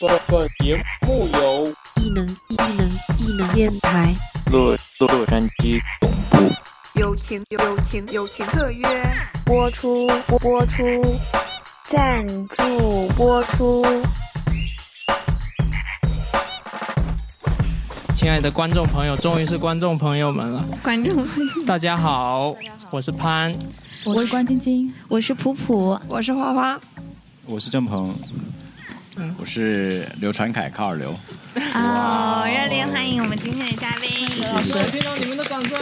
本本节目由异能异能异能电台洛洛杉矶总部友情友情友情特约播出播播出，赞助播出。亲爱的观众朋友，终于是观众朋友们了。观众，大家好，我是潘。我是关晶晶，我是普普，我是花花，我是郑鹏，是刘传凯，靠二刘。哦，热烈欢迎我们今天的嘉宾。老师，听到你们的掌声。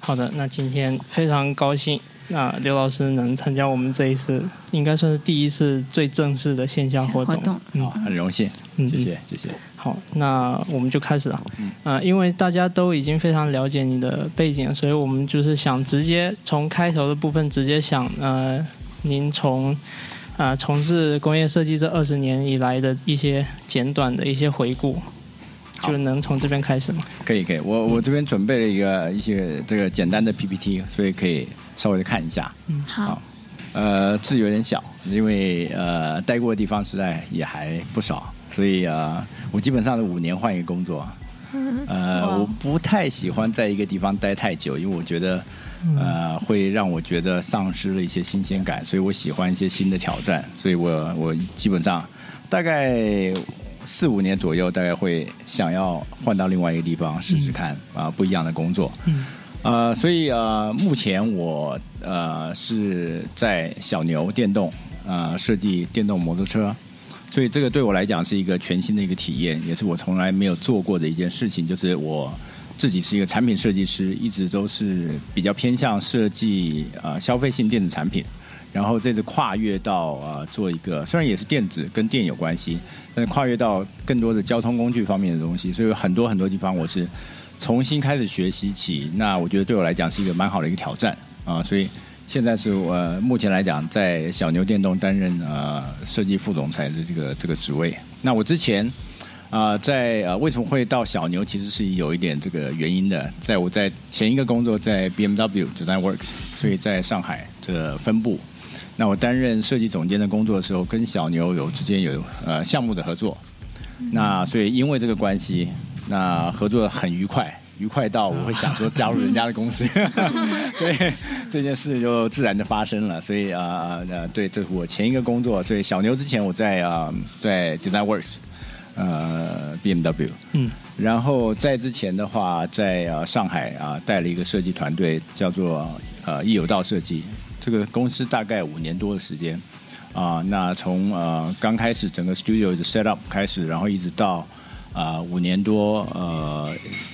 好的，那今天非常高兴，那刘老师能参加我们这一次，应该算是第一次最正式的线下活动。活动嗯好，很荣幸，嗯谢谢，谢谢。好，那我们就开始啊。呃，因为大家都已经非常了解你的背景，所以我们就是想直接从开头的部分直接想，呃，您从呃从事工业设计这二十年以来的一些简短的一些回顾，好就能从这边开始吗？可以，可以。我我这边准备了一个一些这个简单的 PPT，所以可以稍微的看一下。嗯好，呃，字有点小，因为呃待过的地方实在也还不少，所以呃我基本上是五年换一个工作。呃，我不太喜欢在一个地方待太久，因为我觉得呃会让我觉得丧失了一些新鲜感，所以我喜欢一些新的挑战，所以我我基本上大概四五年左右，大概会想要换到另外一个地方试试看啊、不一样的工作。嗯呃，所以呃，目前我呃是在小牛电动呃设计电动摩托车，所以这个对我来讲是一个全新的一个体验，也是我从来没有做过的一件事情。就是我自己是一个产品设计师，一直都是比较偏向设计呃消费性电子产品，然后这次跨越到呃做一个虽然也是电子跟电有关系，但是跨越到更多的交通工具方面的东西，所以有很多很多地方我是重新开始学习起。那我觉得对我来讲是一个蛮好的一个挑战啊、所以现在是我、目前来讲在小牛电动担任呃设计副总裁的这个这个职位。那我之前。啊、在呃，为什么会到小牛？其实是有一点这个原因的。在我在前一个工作在 BMW Design Works，所以在上海这分部。那我担任设计总监的工作的时候，跟小牛有之间有呃项目的合作。那所以因为这个关系，那合作得很愉快，愉快到我会想说加入人家的公司，所以这件事就自然的发生了。所以啊呃呃，对，这是我前一个工作。所以小牛之前我在啊、在 Design Works，呃 BMW，嗯然后在之前的话，在呃上海啊、带了一个设计团队，叫做呃易有道设计。这个公司大概五年多的时间啊、那从呃刚开始整个 studio 的 set up 开始，然后一直到啊、五年多，呃，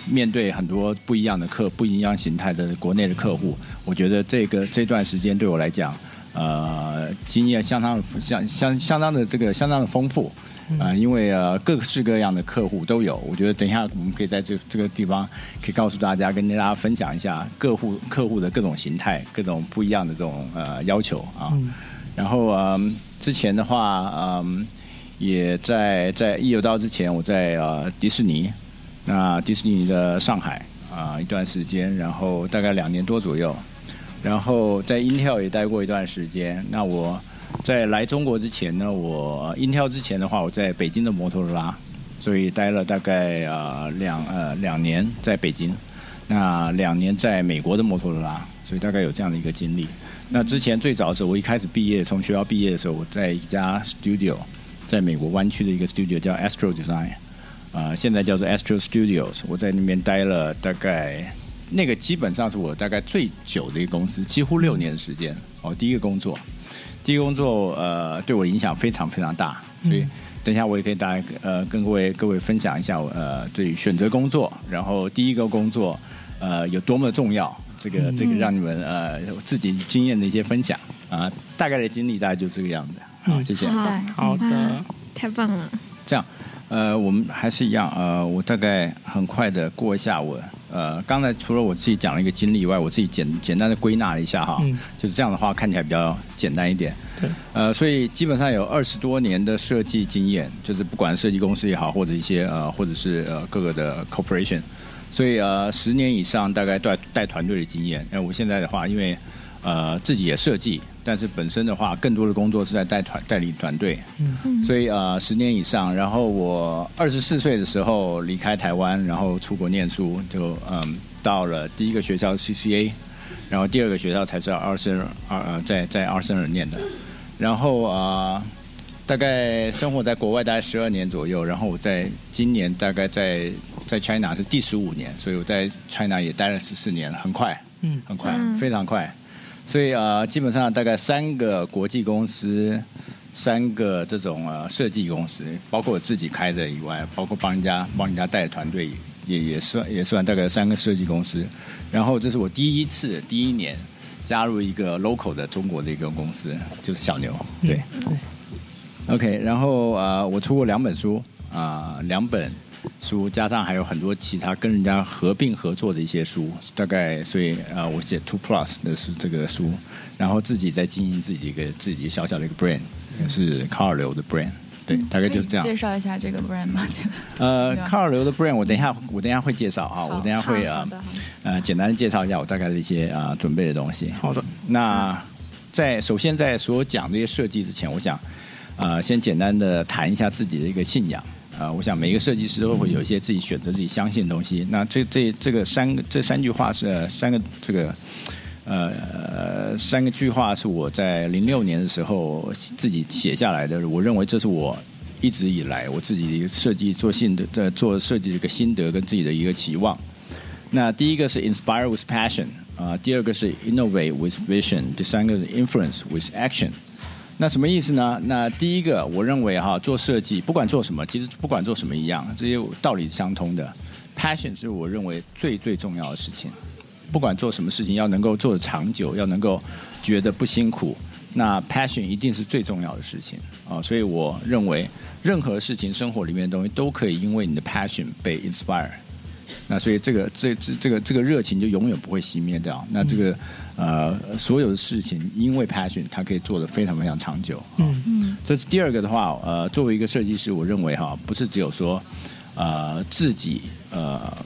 面对很多不一样的客、不一样形态的国内的客户，我觉得这个这段时间对我来讲，呃，经验相当相相相当的这个相当的丰富。啊、因为呃各式各样的客户都有，我觉得等一下我们可以在这这个地方可以告诉大家，跟大家分享一下客户客户的各种形态、各种不一样的这种呃要求啊。然后嗯，之前的话嗯，也在在一有道之前，我在呃迪士尼，那迪士尼的上海啊、一段时间，然后大概两年多左右，然后在 Intel 也待过一段时间。那我在来中国之前呢，我 Intel 之前的话，我在北京的摩托罗拉，所以待了大概呃两呃两年在北京，那两年在美国的摩托罗拉，所以大概有这样的一个经历。那之前最早的时候，我一开始毕业，从学校毕业的时候，我在一家 studio，在美国湾区的一个 studio 叫 Astro Design，呃，现在叫做 Astro Studios，我在那边待了大概那个基本上是我大概最久的一个公司，几乎六年的时间。哦，第一个工作，第一个工作呃对我影响非常非常大，所以等一下我也可以大家呃跟各位各位分享一下我呃对于选择工作，然后第一个工作呃有多么的重要，这个这个让你们呃自己经验的一些分享啊、大概的经历大概就这个样子。好，谢谢。好。好的，太棒了，这样，呃，我们还是一样，呃，我大概很快的过一下我，呃，刚才除了我自己讲了一个经历以外，我自己简简单的归纳了一下哈，嗯就是这样的话看起来比较简单一点。对，呃，所以基本上有二十多年的设计经验，就是不管设计公司也好，或者一些呃，或者是呃各个的 corporation，所以呃十年以上大概带带团队的经验。那我现在的话，因为呃自己也设计，但是本身的话，更多的工作是在带团带领团队。嗯，所以呃十年以上，然后我二十四岁的时候离开台湾，然后出国念书，就嗯到了第一个学校 CCA，然后第二个学校才是阿森二呃在在阿森尔念的，然后啊。大概生活在国外大概十二年左右，然后我在今年大概在在 China 是第十五年，所以我在 China 也待了十四年了，很快，嗯，很快，非常快。所以啊，基本上大概三个国际公司，三个这种呃设计公司，包括我自己开的以外，包括帮人家帮人家带团队，也也算也算大概三个设计公司。然后这是我第一次第一年加入一个 local 的中国的一个公司，就是小牛，对。OK，然后啊，我出过两本书啊，两本书加上还有很多其他跟人家合并合作的一些书，大概所以啊，我写 Two Plus 的是这个书，然后自己在经营自己一个自己小小的一个 brand，是卡尔流的 brand，对，大概就是这样。介绍一下这个 brand 吗？呃，卡尔流的 brand，我等一下我等一下会介绍啊，我等一下会啊呃简单的介绍一下我大概的一些啊准备的东西。好的，那在首先在所讲这些设计之前，我想。啊，先简单的谈一下自己的一个信仰啊。我想每一个设计师都会有一些自己选择自己相信的东西。那这这这个三个这三句话是三个这个呃三个句话是我在零六年的时候自己写下来的。我认为这是我一直以来我自己设计做信的在做设计的一个心得跟自己的一个期望。那第一个是 inspire with passion 啊，第二个是 innovate with vision，第三个是 influence with action。那什么意思呢？那第一个，我认为哈，做设计不管做什么，其实不管做什么一样，这些道理相通的。Passion 是我认为最最重要的事情。不管做什么事情，要能够做的长久，要能够觉得不辛苦，那 Passion 一定是最重要的事情啊。所以我认为，任何事情、生活里面的东西都可以因为你的 Passion 被 inspire。那所以这个这这这个这个热情就永远不会熄灭掉。那这个呃所有的事情，因为 passion，它可以做的非常非常长久。嗯嗯。这是第二个的话，呃，作为一个设计师，我认为哈，不是只有说呃自己呃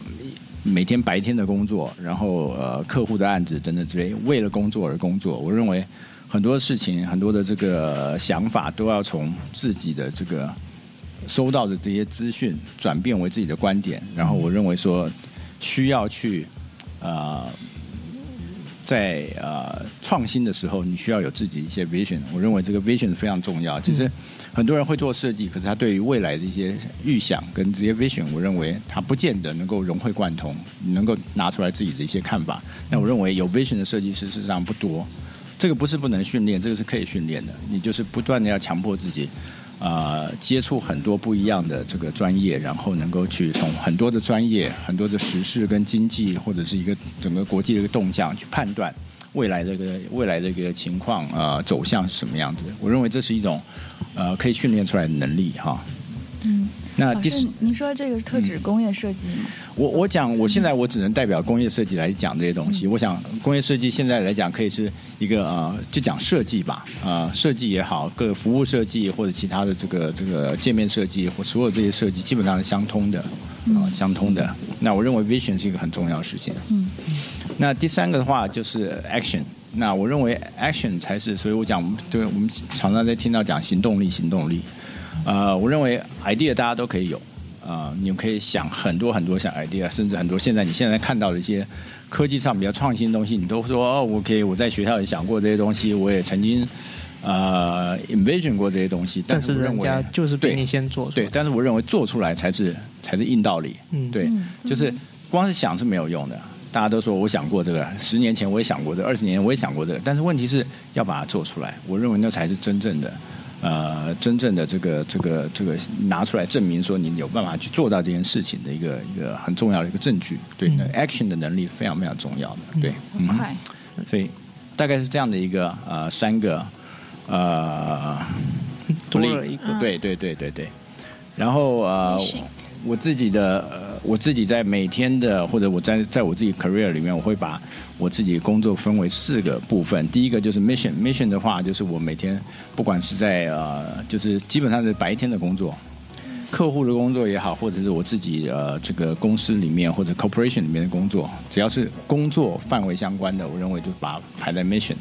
每天白天的工作，然后呃客户的案子等等之类，为了工作而工作。我认为很多事情，很多的这个想法，都要从自己的这个。收到的这些资讯转变为自己的观点，然后我认为说需要去呃在呃创新的时候，你需要有自己一些 vision。我认为这个 vision 非常重要。其实很多人会做设计，可是他对于未来的一些预想跟这些 vision，我认为他不见得能够融会贯通，能够拿出来自己的一些看法。但我认为有 vision 的设计师事实上不多。这个不是不能训练，这个是可以训练的。你就是不断的要强迫自己。啊，接触很多不一样的这个专业，然后能够去从很多的专业、很多的时事跟经济，或者是一个整个国际的一个动向去判断未来这个未来的一个情况啊走向是什么样子。我认为这是一种呃可以训练出来的能力哈。嗯。那第四，您说这个是特指工业设计吗？我我讲，我现在我只能代表工业设计来讲这些东西。我想，工业设计现在来讲，可以是一个呃，就讲设计吧，啊，设计也好，各服务设计或者其他的这个这个界面设计或所有这些设计，基本上是相通的，啊，相通的。那我认为 vision 是一个很重要的事情。嗯。那第三个的话就是 action。那我认为 action 才是，所以我讲，这个我们常常在听到讲行动力，行动力。呃，我认为 idea 大家都可以有，啊，你们可以想很多很多想 idea，甚至很多现在你现在看到的一些科技上比较创新的东西，你都说哦，我可以我在学校也想过这些东西，我也曾经呃 envision 过这些东西，但是人家就是比你先做，对，但是我认为做出来才是才是硬道理，嗯，对，就是光是想是没有用的，大家都说我想过这个，十年前我也想过这，二十年我也想过这个，但是问题是要把它做出来，我认为那才是真正的。呃，真正的这个这个这个拿出来证明说你有办法去做到这件事情的一个一个很重要的一个证据，对，action 的能力非常非常重要的，对，很快，所以大概是这样的一个呃三个呃多了一个，对对对对对，然后呃。我自己的呃，我自己在每天的或者我在在我自己 career 里面，我会把我自己工作分为四个部分。第一个就是 mission，mission 的话就是我每天不管是在呃，就是基本上是白天的工作，客户的工作也好，或者是我自己呃这个公司里面或者 corporation 里面的工作，只要是工作范围相关的，我认为就把排在 mission。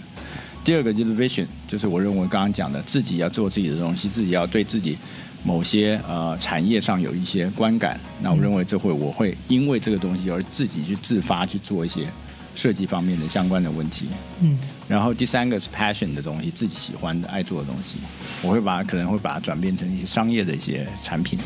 第二个就是 vision，就是我认为刚刚讲的，自己要做自己的东西，自己要对自己某些呃产业上有一些观感。那我认为这会我会因为这个东西而自己去自发去做一些设计方面的相关的问题。嗯，然后第三个是 passion 的东西，自己喜欢的、爱做的东西，我会把它可能会把它转变成一些商业的一些产品。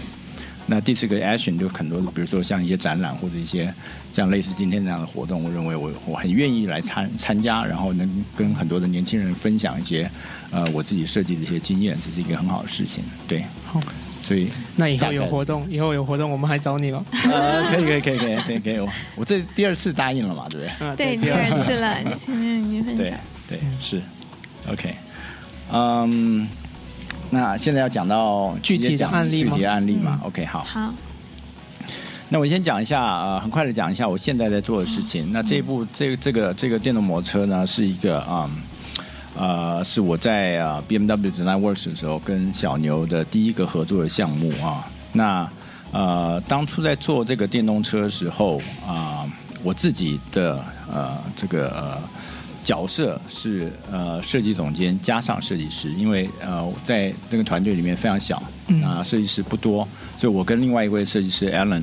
那第四个 action 就很多，比如说像一些展览或者一些像类似今天这样的活动，我认为我我很愿意来参参加，然后能跟很多的年轻人分享一些呃我自己设计的一些经验，这是一个很好的事情。对，好，所以那以后有活动，以后有活动我们还找你了。呃可以可以可以可以可以可以，我我这第二次答应了嘛，对不对？嗯，对，第第二二次了，前面已经分对享。对是，OK，嗯，那现在要讲到具体讲案例吗具体的案例嘛？OK，好。好，那我先讲一下，呃，很快的讲一下我现在在做的事情。那这一部这个这个这个电动摩托车呢，是一个啊、呃，是我在啊 BMW Design Works 的时候跟小牛的第一个合作的项目啊。那呃，当初在做这个电动车的时候啊、我自己的呃这个呃。角色是呃设计总监加上设计师，因为呃在这个团队里面非常小，嗯啊、设计师不多，所以我跟另外一位设计师 Alan，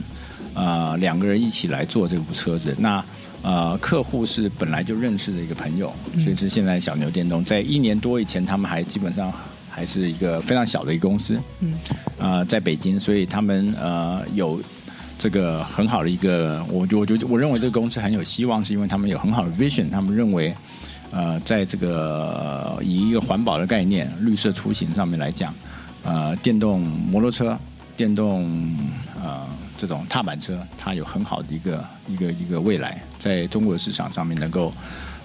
呃两个人一起来做这部车子。那呃客户是本来就认识的一个朋友，所以是现在小牛电动，在一年多以前，他们还基本上还是一个非常小的一个公司，嗯，呃在北京，所以他们呃有。这个很好的一个，我就我就我认为这个公司很有希望，是因为他们有很好的 vision，他们认为，呃，在这个呃以一个环保的概念、绿色出行上面来讲，呃，电动摩托车、电动呃这种踏板车，它有很好的一个一个一个未来，在中国的市场上面能够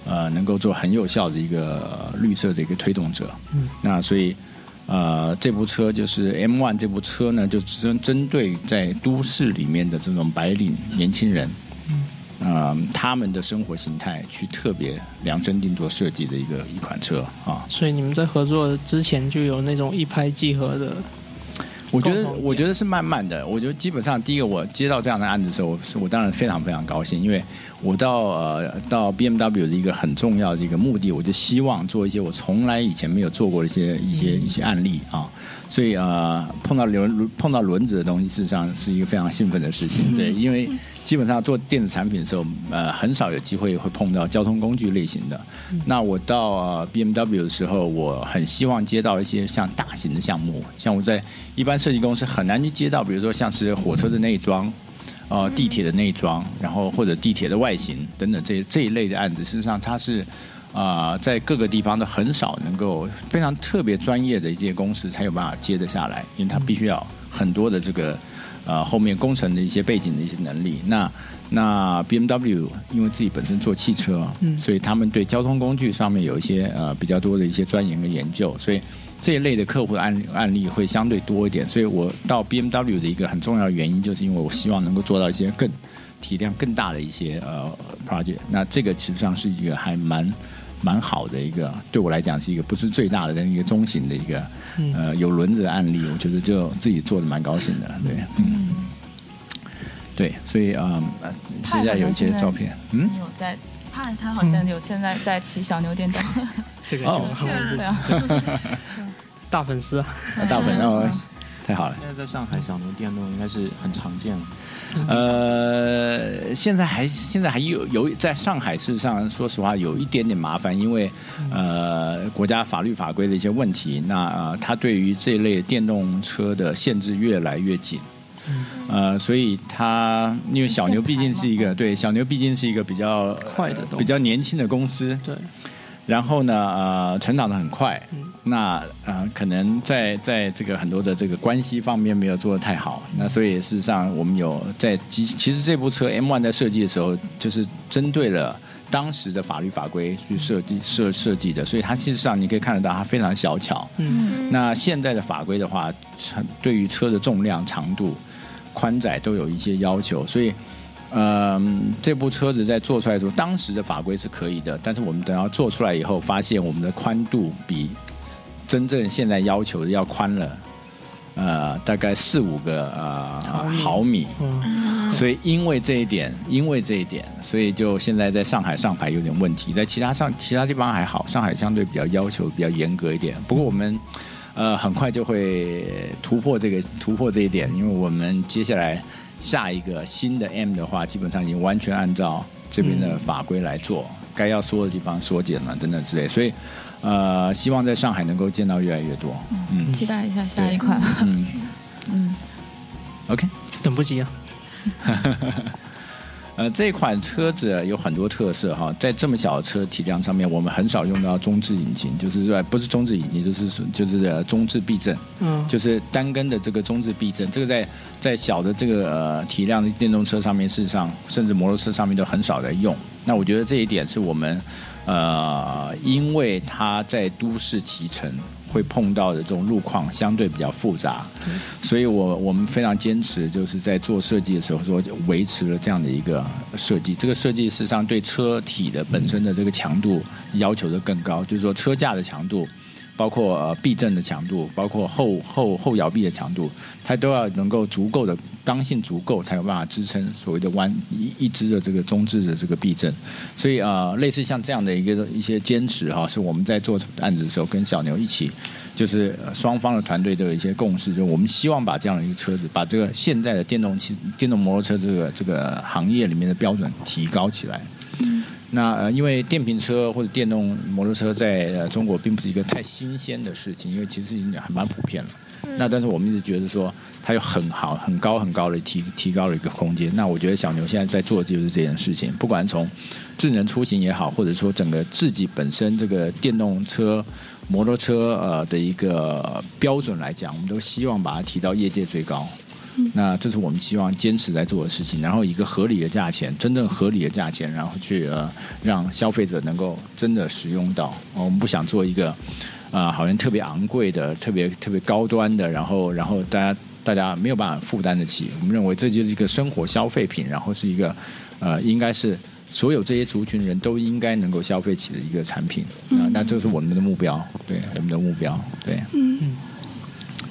呃能够做很有效的一个呃绿色的一个推动者。嗯，那所以。呃，这部车就是 M1 这部车呢，就针针对在都市里面的这种白领年轻人，呃，他们的生活形态去特别量身定做设计的一个一款车啊。所以你们在合作之前就有那种一拍即合的，我觉得我觉得是慢慢的。我觉得基本上，第一个我接到这样的案子的时候，我我当然非常非常高兴，因为我到呃到 BMW 的一个很重要的一个目的，我就希望做一些我从来以前没有做过的一些一些一些案例啊。所以呃碰到轮碰到轮子的东西，事实上是一个非常兴奋的事情。对，因为基本上做电子产品的时候，呃很少有机会会碰到交通工具类型的。那我到、呃 BMW 的时候，我很希望接到一些像大型的项目，像我在一般设计公司很难去接到，比如说像是火车的内装。呃，地铁的内装，然后或者地铁的外形等等这这一类的案子，事实上它是啊、在各个地方都很少能够非常特别专业的一些公司才有办法接得下来，因为它必须要很多的这个呃后面工程的一些背景的一些能力。那那 BMW 因为自己本身做汽车，嗯所以他们对交通工具上面有一些呃比较多的一些钻研跟研究，所以这一类的客户的案案例会相对多一点。所以我到 BMW 的一个很重要的原因，就是因为我希望能够做到一些更体量更大的一些呃 project。那这个实际上是一个还蛮蛮好的一个，对我来讲是一个不是最大的，但是一个中型的一个嗯。呃有轮子的案例，我觉得就自己做的蛮高兴的，对，嗯，对，所以嗯，呃现在有一些照片，嗯，你有在？他他好像有现在在骑小牛电动，这个哦。就很对啊，大粉丝。啊。大粉哦，太好了。现在在上海小牛电动应该是很常见了。呃，现在还现在还有有在上海，事实上说实话有一点点麻烦，因为呃国家法律法规的一些问题，那呃它对于这类电动车的限制越来越紧。呃，所以它因为小牛毕竟是一个对小牛毕竟是一个比较快的比较年轻的公司，对，然后呢，呃，成长的很快。嗯那呃，可能在在这个很多的这个关系方面没有做的太好。那所以事实上，我们有在其其实这部车 M1 在设计的时候，就是针对了当时的法律法规去设计设设计的，所以它事实上你可以看得到它非常小巧。嗯那现在的法规的话，很对于车的重量、长度、宽窄都有一些要求，所以。嗯，这部车子在做出来的时候，当时的法规是可以的，但是我们等到做出来以后，发现我们的宽度比真正现在要求的要宽了呃大概四五个呃毫米。嗯，所以因为这一点，因为这一点，所以就现在在上海上牌有点问题，在其他上其他地方还好，上海相对比较要求比较严格一点。不过我们呃很快就会突破这个突破这一点，因为我们接下来下一个新的 M 的话，基本上已经完全按照这边的法规来做，该要缩的地方缩减了等等之类，所以呃希望在上海能够见到越来越多。嗯期待一下下一款。嗯嗯，，OK。等不及啊。呃，这款车子有很多特色哈，在这么小的车体量上面，我们很少用到中置引擎，就是说不是中置引擎，就是就是呃中置避震，嗯，就是单根的这个中置避震，这个在在小的这个呃体量的电动车上面，事实上甚至摩托车上面都很少在用。那我觉得这一点是我们呃，因为它在都市骑乘。会碰到的这种路况相对比较复杂，所以我我们非常坚持，就是在做设计的时候说维持了这样的一个设计。这个设计事实上对车体的本身的这个强度要求的更高，就是说车架的强度，包括呃避震的强度，包括后后后摇臂的强度，它都要能够足够的刚性足够，才有办法支撑所谓的弯一一支的这个中置的这个避震。所以呃，类似像这样的一个一些坚持哈，是我们在做案子的时候跟小牛一起。就是双方的团队都有一些共识，就是我们希望把这样的一个车子，把这个现在的电动汽电动摩托车这个这个行业里面的标准提高起来。那呃，因为电瓶车或者电动摩托车在呃中国并不是一个太新鲜的事情，因为其实已经还蛮普遍了。那但是我们一直觉得说，它有很好、很高、很高的提提高的一个空间。那我觉得小牛现在在做的就是这件事情，不管从智能出行也好，或者说整个自己本身这个电动车。摩托车呃的一个标准来讲，我们都希望把它提到业界最高。那这是我们希望坚持在做的事情，然后一个合理的价钱，真正合理的价钱，然后去呃让消费者能够真的使用到。我们不想做一个啊好像特别昂贵的、特别特别高端的，然后然后大家大家没有办法负担得起。我们认为这就是一个生活消费品，然后是一个呃应该是。所有这些族群人都应该能够消费起的一个产品啊，那这是我们的目标，对我们的目标，对，嗯，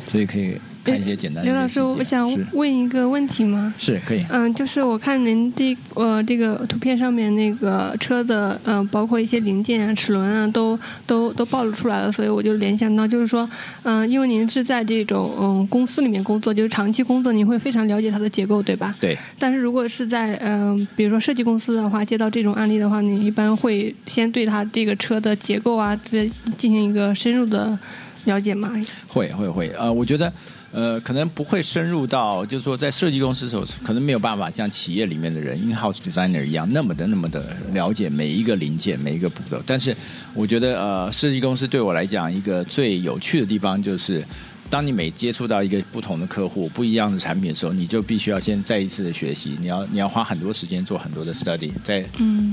所以可以看一些简单的。刘老师，我想问一个问题吗？是可以。嗯，就是我看您这呃这个图片上面那个车的嗯，包括一些零件啊、齿轮啊，都都都暴露出来了，所以我就联想到，就是说，嗯，因为您是在这种嗯公司里面工作，就是长期工作，您会非常了解它的结构，对吧？对。但是如果是在嗯，比如说设计公司的话，接到这种案例的话，你一般会先对它这个车的结构啊，这进行一个深入的了解吗？会会会，呃，我觉得。呃，可能不会深入到，就是说在设计公司的时候，可能没有办法像企业里面的人 in-house designer 一样那么的那么的了解每一个零件、每一个步骤。但是，我觉得呃，设计公司对我来讲一个最有趣的地方就是，当你每接触到一个不同的客户、不一样的产品的时候，你就必须要先再一次的学习，你要你要花很多时间做很多的 study，在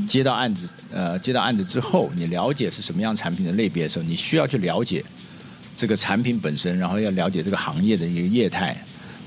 接到案子呃接到案子之后，你了解是什么样产品的类别的时候，你需要去了解。这个产品本身，然后要了解这个行业的一个业态，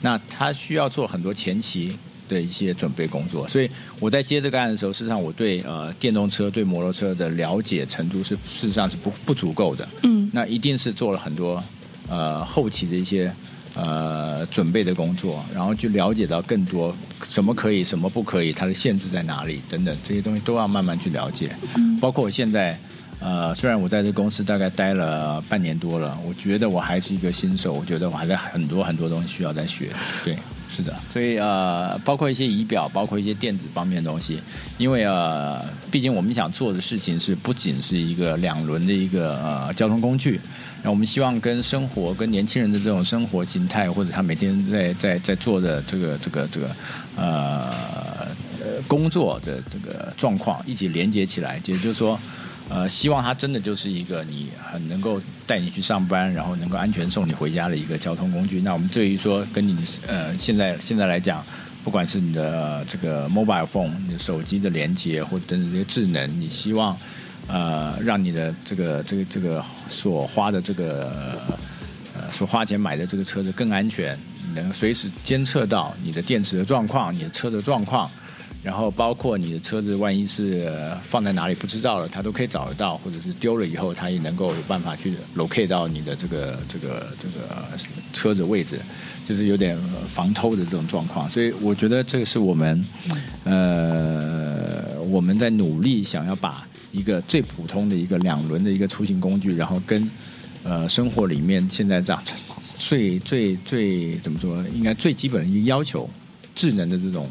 那他需要做很多前期的一些准备工作。所以我在接这个案的时候，事实上我对呃电动车、对摩托车的了解程度是事实上是不不足够的。嗯，那一定是做了很多呃后期的一些呃准备的工作，然后去了解到更多什么可以、什么不可以，它的限制在哪里等等这些东西都要慢慢去了解。嗯，包括我现在。呃，虽然我在这公司大概待了半年多了，我觉得我还是一个新手，我觉得我还在很多很多东西需要再学。对，是的，所以呃，包括一些仪表，包括一些电子方面的东西，因为呃，毕竟我们想做的事情是不仅是一个两轮的一个呃交通工具，那我们希望跟生活、跟年轻人的这种生活形态，或者他每天在在在做的这个这个这个呃呃工作的这个状况一起连接起来，也就是说。呃，希望它真的就是一个你很能够带你去上班，然后能够安全送你回家的一个交通工具。那我们至于说跟你呃现在现在来讲，不管是你的这个 mobile phone，你的手机的连接或者等等这些智能，你希望呃让你的这个这个这个所花的这个呃所花钱买的这个车子更安全，能随时监测到你的电池的状况、你的车的状况。然后包括你的车子万一是放在哪里不知道了，它都可以找得到，或者是丢了以后，它也能够有办法去 locate 到你的这个这个这个车子位置，就是有点防偷的这种状况。所以我觉得这个是我们呃我们在努力想要把一个最普通的一个两轮的一个出行工具，然后跟呃生活里面现在这样最最最怎么说，应该最基本的一个要求，智能的这种。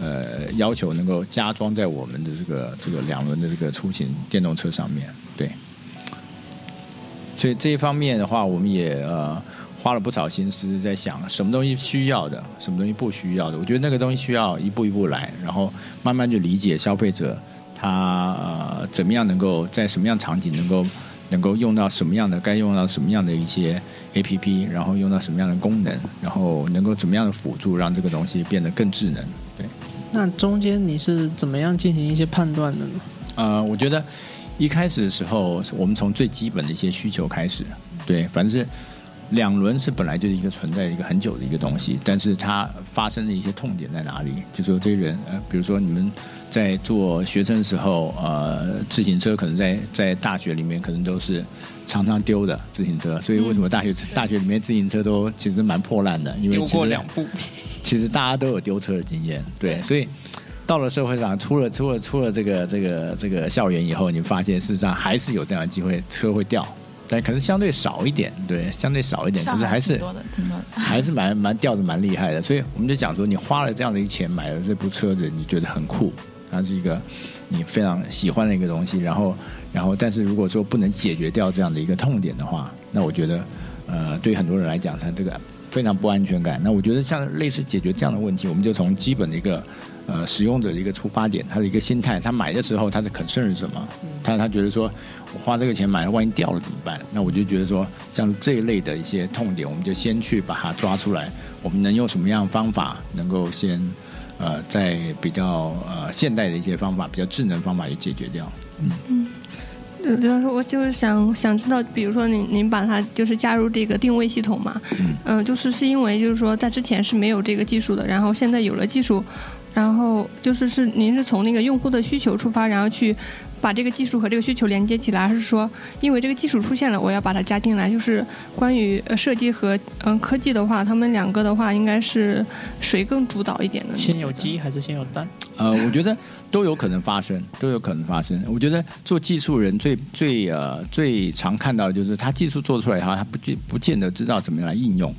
呃，要求能够加装在我们的这个这个两轮的这个出行电动车上面，对。所以这一方面的话，我们也呃花了不少心思在想，什么东西需要的，什么东西不需要的。我觉得那个东西需要一步一步来，然后慢慢去理解消费者他呃怎么样能够在什么样场景能够能够用到什么样的该用到什么样的一些 A P P，然后用到什么样的功能，然后能够怎么样的辅助让这个东西变得更智能，对。那中间你是怎么样进行一些判断的呢？呃，我觉得一开始的时候，我们从最基本的一些需求开始，对，反正是两轮是本来就是一个存在一个很久的一个东西，但是它发生的一些痛点在哪里？就说这些人，呃，比如说你们在做学生的时候，呃，自行车可能在在大学里面可能都是常常丢的自行车，所以为什么大学大学里面自行车都其实蛮破烂的？因为丢过两步。其实大家都有丢车的经验，对，所以到了社会上，出了出了出了这个这个这个校园以后，你发现事实上还是有这样的机会，车会掉，但可能相对少一点，对，相对少一点，可是还是多的，挺多的，还是蛮蛮掉的蛮厉害的。所以我们就讲说，你花了这样的一钱买了这部车子，你觉得很酷，它是一个你非常喜欢的一个东西，然后然后，但是如果说不能解决掉这样的一个痛点的话，那我觉得呃，对很多人来讲，它这个。非常不安全感。那我觉得像类似解决这样的问题，我们就从基本的一个呃使用者的一个出发点，他的一个心态，他买的时候他的 concern 是什么？他他觉得说我花这个钱买了，万一掉了怎么办？那我就觉得说，像这一类的一些痛点，我们就先去把它抓出来。我们能用什么样的方法，能够先呃在比较呃现代的一些方法，比较智能方法也解决掉。嗯嗯。比方说，我就是想想知道，比如说您您把它就是加入这个定位系统嘛，嗯，就是是因为就是说在之前是没有这个技术的，然后现在有了技术，然后就是是您是从那个用户的需求出发，然后去。把这个技术和这个需求连接起来，还是说因为这个技术出现了，我要把它加进来？就是关于呃设计和嗯科技的话，他们两个的话，应该是谁更主导一点呢？先有鸡还是先有蛋？呃，我觉得都有可能发生，都有可能发生。我觉得做技术人最最呃最常看到的就是他技术做出来以后，他不见不见得知道怎么样来应用。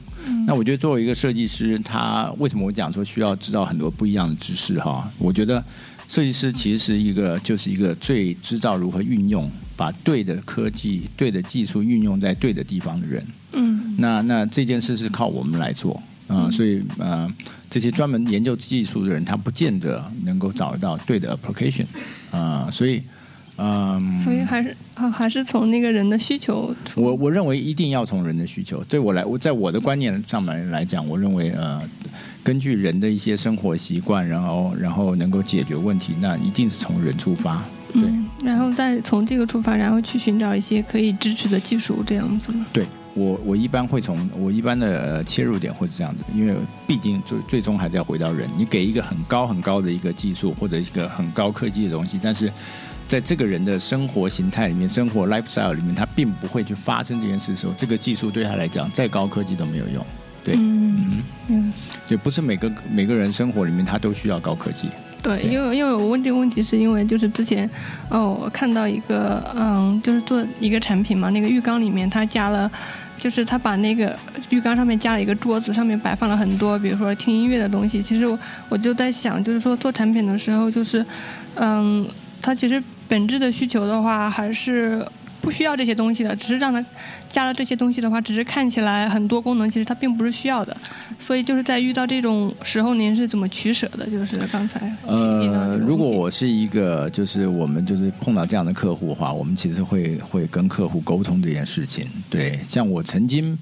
那我觉得作为一个设计师，他为什么我讲说需要知道很多不一样的知识哈？我觉得。设计师其实是一个，就是一个最知道如何运用，把对的科技、对的技术运用在对的地方的人。嗯，那那这件事是靠我们来做啊，所以呃，这些专门研究技术的人，他不见得能够找得到对的 application 啊，所以。嗯，所以还是还是从那个人的需求。我我认为一定要从人的需求。对我来，我在我的观念上面来讲，我认为呃，根据人的一些生活习惯，然后然后能够解决问题，那一定是从人出发。对，然后再从这个出发，然后去寻找一些可以支持的技术，这样子吗？对我我一般会从我一般的切入点会是这样子，因为毕竟最最终还是要回到人。你给一个很高很高的一个技术或者一个很高科技的东西，但是。在这个人的生活形态里面，生活 lifestyle 里面，他并不会去发生这件事的时候，这个技术对他来讲，再高科技都没有用。对，嗯嗯，也不是每个每个人生活里面他都需要高科技。对，因为因为我问这个问题，是因为就是之前哦，我看到一个嗯，就是做一个产品嘛，那个浴缸里面他加了，就是他把那个浴缸上面加了一个桌子，上面摆放了很多，比如说听音乐的东西。其实我我就在想，就是说做产品的时候，就是嗯，他其实。本质的需求的话，还是不需要这些东西的。只是让它加了这些东西的话，只是看起来很多功能，其实它并不是需要的。所以就是在遇到这种时候，您是怎么取舍的？就是刚才呃，如果我是一个，就是我们就是碰到这样的客户的话，我们其实会会跟客户沟通这件事情。对，像我曾经。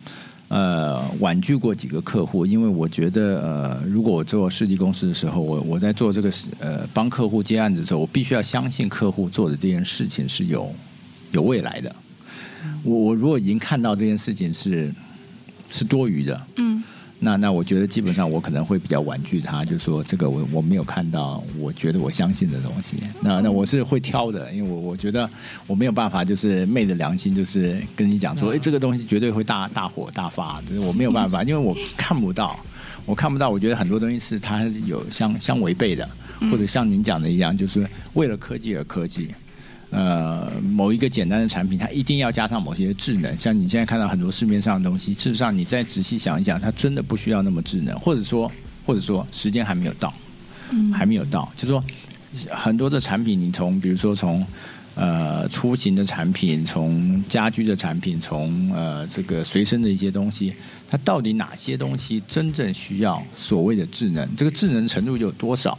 呃，婉拒过几个客户，因为我觉得，呃，如果我做设计公司的时候，我我在做这个呃帮客户接案子的时候，我必须要相信客户做的这件事情是有有未来的。我我如果已经看到这件事情是是多余的，嗯，那那我觉得基本上我可能会比较婉拒他，就说这个我我没有看到，我觉得我相信的东西。那那我是会挑的，因为我我觉得我没有办法就是昧着良心，就是跟你讲说，哎，这个东西绝对会大大火大发，就是我没有办法，因为我看不到，我看不到。我觉得很多东西是它有相相违背的，或者像您讲的一样，就是为了科技而科技。呃，某一个简单的产品，它一定要加上某些智能。像你现在看到很多市面上的东西，事实上你再仔细想一想，它真的不需要那么智能，或者说，或者说时间还没有到，还没有到。就是说很多的产品，你从比如说从呃出行的产品，从家居的产品，从呃这个随身的一些东西，它到底哪些东西真正需要所谓的智能？这个智能程度有多少？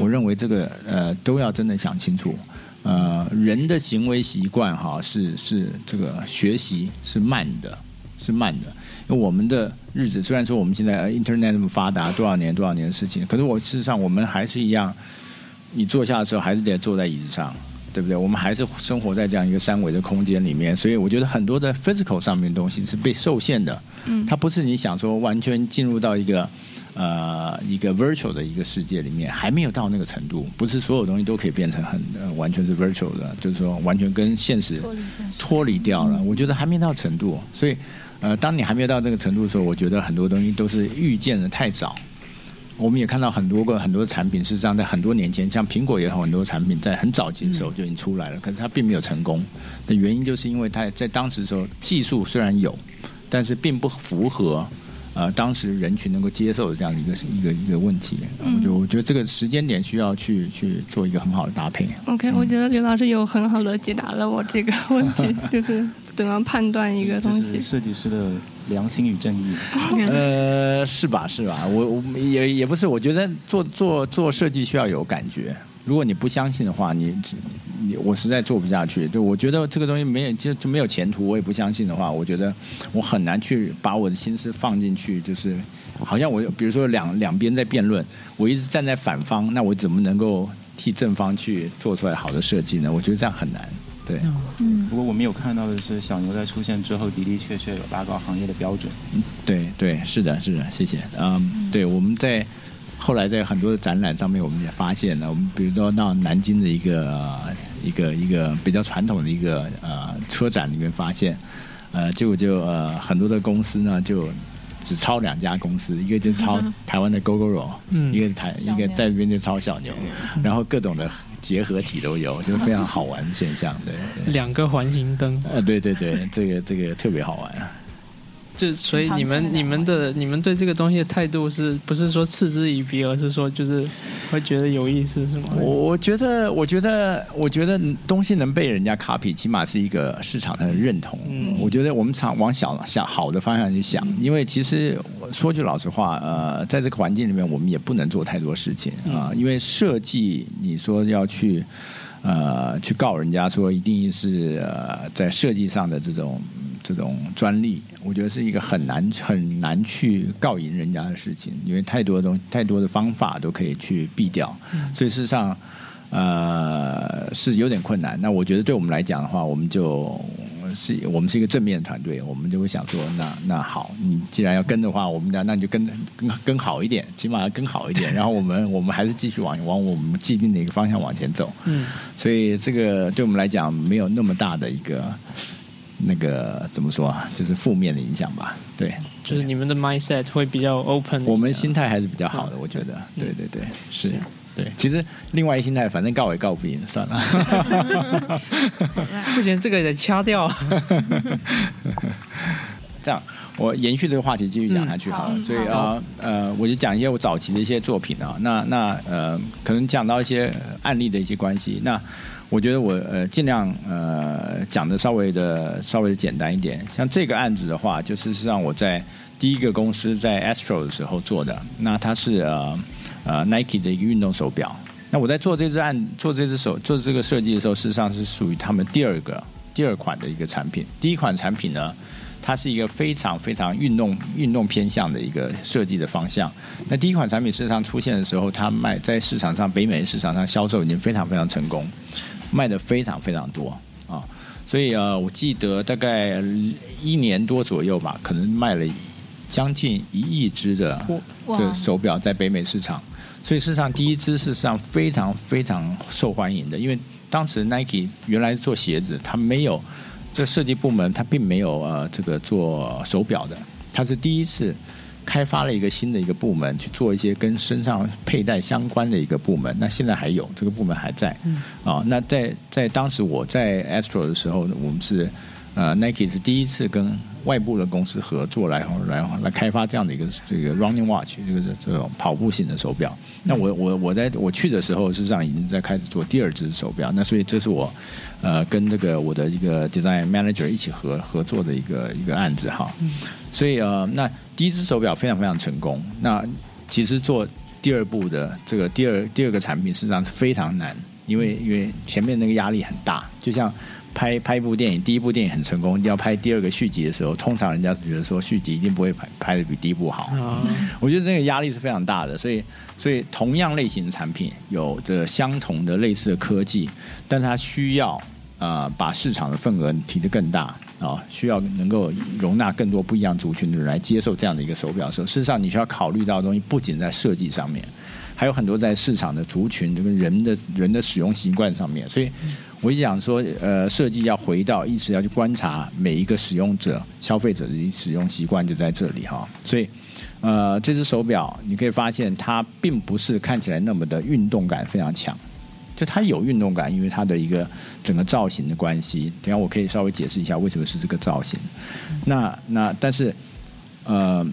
我认为这个呃都要真的想清楚。呃，人的行为习惯哈是是这个学习是慢的，是慢的。因为我们的日子虽然说我们现在 Internet 那么发达，多少年多少年的事情，可是我事实上我们还是一样，你坐下的时候还是得坐在椅子上，对不对？我们还是生活在这样一个三维的空间里面，所以我觉得很多的 physical 上面的东西是被受限的。嗯，它不是你想说完全进入到一个。呃，一个 virtual 的一个世界里面还没有到那个程度，不是所有东西都可以变成很呃完全是 virtual 的，就是说完全跟现实脱离掉了。我觉得还没到程度，所以呃，当你还没有到这个程度的时候，我觉得很多东西都是预见的太早。我们也看到很多个很多产品，事实上在很多年前，像苹果也有很多产品在很早期的时候就已经出来了，可是它并没有成功的原因，就是因为它在当时的时候技术虽然有，但是并不符合。呃，当时人群能够接受的这样的一个一个一个问题，我就我觉得这个时间点需要去去做一个很好的搭配。OK，我觉得刘老师有很好的解答了我这个 问题，就是怎么判断一个东西。设计师的良心与正义。呃，是吧？是吧？我我也也不是，我觉得做做做设计需要有感觉。如果你不相信的话，你你我实在做不下去。就我觉得这个东西没有就就没有前途，我也不相信的话，我觉得我很难去把我的心思放进去。就是好像我比如说两两边在辩论，我一直站在反方，那我怎么能够替正方去做出来好的设计呢？我觉得这样很难。对，嗯。不过我们有看到的是，小牛在出现之后的的确确有拉高行业的标准。对对，是的，是的，谢谢。嗯，对，我们在。后来在很多的展览上面，我们也发现了，我们比如说到南京的一个一个一个比较传统的一个呃车展里面发现，呃，结果就呃很多的公司呢就只抄两家公司，一个就抄 台湾的 GoGoRo，、嗯一个台一个在这边就抄小牛，然后各种的结合体都有，就非常好玩的现象，对。两个环形灯。呃，对对对，这个这个特别好玩。就所以你们你们的你们对这个东西的态度是不是说嗤之以鼻，而是说就是会觉得有意思是吗？我觉得我觉得我觉得东西能被人家 copy，起码是一个市场的认同。嗯，我觉得我们常往小向好的方向去想，因为其实说句老实话，呃，在这个环境里面，我们也不能做太多事情啊。因为设计，你说要去呃去告人家说一定是呃在设计上的这种。这种专利，我觉得是一个很难很难去告赢人家的事情，因为太多的东西，太多的方法都可以去避掉，所以事实上，呃，是有点困难。那我觉得对我们来讲的话，我们就是我们是一个正面团队，我们就会想说，那那好，你既然要跟的话，我们那那你就跟跟跟好一点，起码要跟好一点。然后我们我们还是继续往往我们既定的一个方向往前走。嗯，所以这个对我们来讲没有那么大的一个。那个怎么说啊？就是负面的影响吧。对，就是你们的 mindset 会比较 open。我们心态还是比较好的，我觉得。对对对，是。对，其实另外一心态，反正告也告不赢，算了。不行，这个得掐掉。这样，我延续这个话题继续讲下去好了。所以啊，呃，我就讲一些我早期的一些作品啊。那那呃，可能讲到一些案例的一些关系。那我觉得我呃尽量呃讲的稍微的稍微的简单一点。像这个案子的话，就是是让我在第一个公司在 Astro 的时候做的。那它是呃呃 Nike 的一个运动手表。那我在做这只案做这只手做这个设计的时候，事实上是属于他们第二个第二款的一个产品。第一款产品呢，它是一个非常非常运动运动偏向的一个设计的方向。那第一款产品事实上出现的时候，它卖在市场上北美市场上销售已经非常非常成功。卖的非常非常多啊，所以呃，我记得大概一年多左右吧，可能卖了将近一亿只的这手表在北美市场，所以事实上第一只事实上非常非常受欢迎的，因为当时 Nike 原来做鞋子，它没有这设计部门，它并没有呃这个做手表的，它是第一次。开发了一个新的一个部门去做一些跟身上佩戴相关的一个部门，那现在还有这个部门还在，嗯啊，那在在当时我在 Astro 的时候，我们是呃 Nike 是第一次跟外部的公司合作来来来开发这样的一个这个 Running Watch 这个这种跑步型的手表。那我我我在我去的时候，事实上已经在开始做第二只手表。那所以这是我呃跟这个我的一个 Design Manager 一起合合作的一个一个案子哈。所以呃，那第一只手表非常非常成功。那其实做第二步的这个第二第二个产品，实际上是非常难，因为因为前面那个压力很大。就像拍拍一部电影，第一部电影很成功，要拍第二个续集的时候，通常人家觉得说续集一定不会拍拍的比第一部好。我觉得这个压力是非常大的。所以所以同样类型的产品，有着相同的类似的科技，但它需要。呃，把市场的份额提得更大啊，需要能够容纳更多不一样族群的人来接受这样的一个手表的时候，事实上你需要考虑到的东西不仅在设计上面，还有很多在市场的族群这个人的人的使用习惯上面。所以，我讲说，呃，设计要回到一直要去观察每一个使用者、消费者的使用习惯就在这里哈。所以，呃，这只手表你可以发现它并不是看起来那么的运动感非常强。就它有运动感，因为它的一个整个造型的关系。等下我可以稍微解释一下为什么是这个造型。那那但是呃，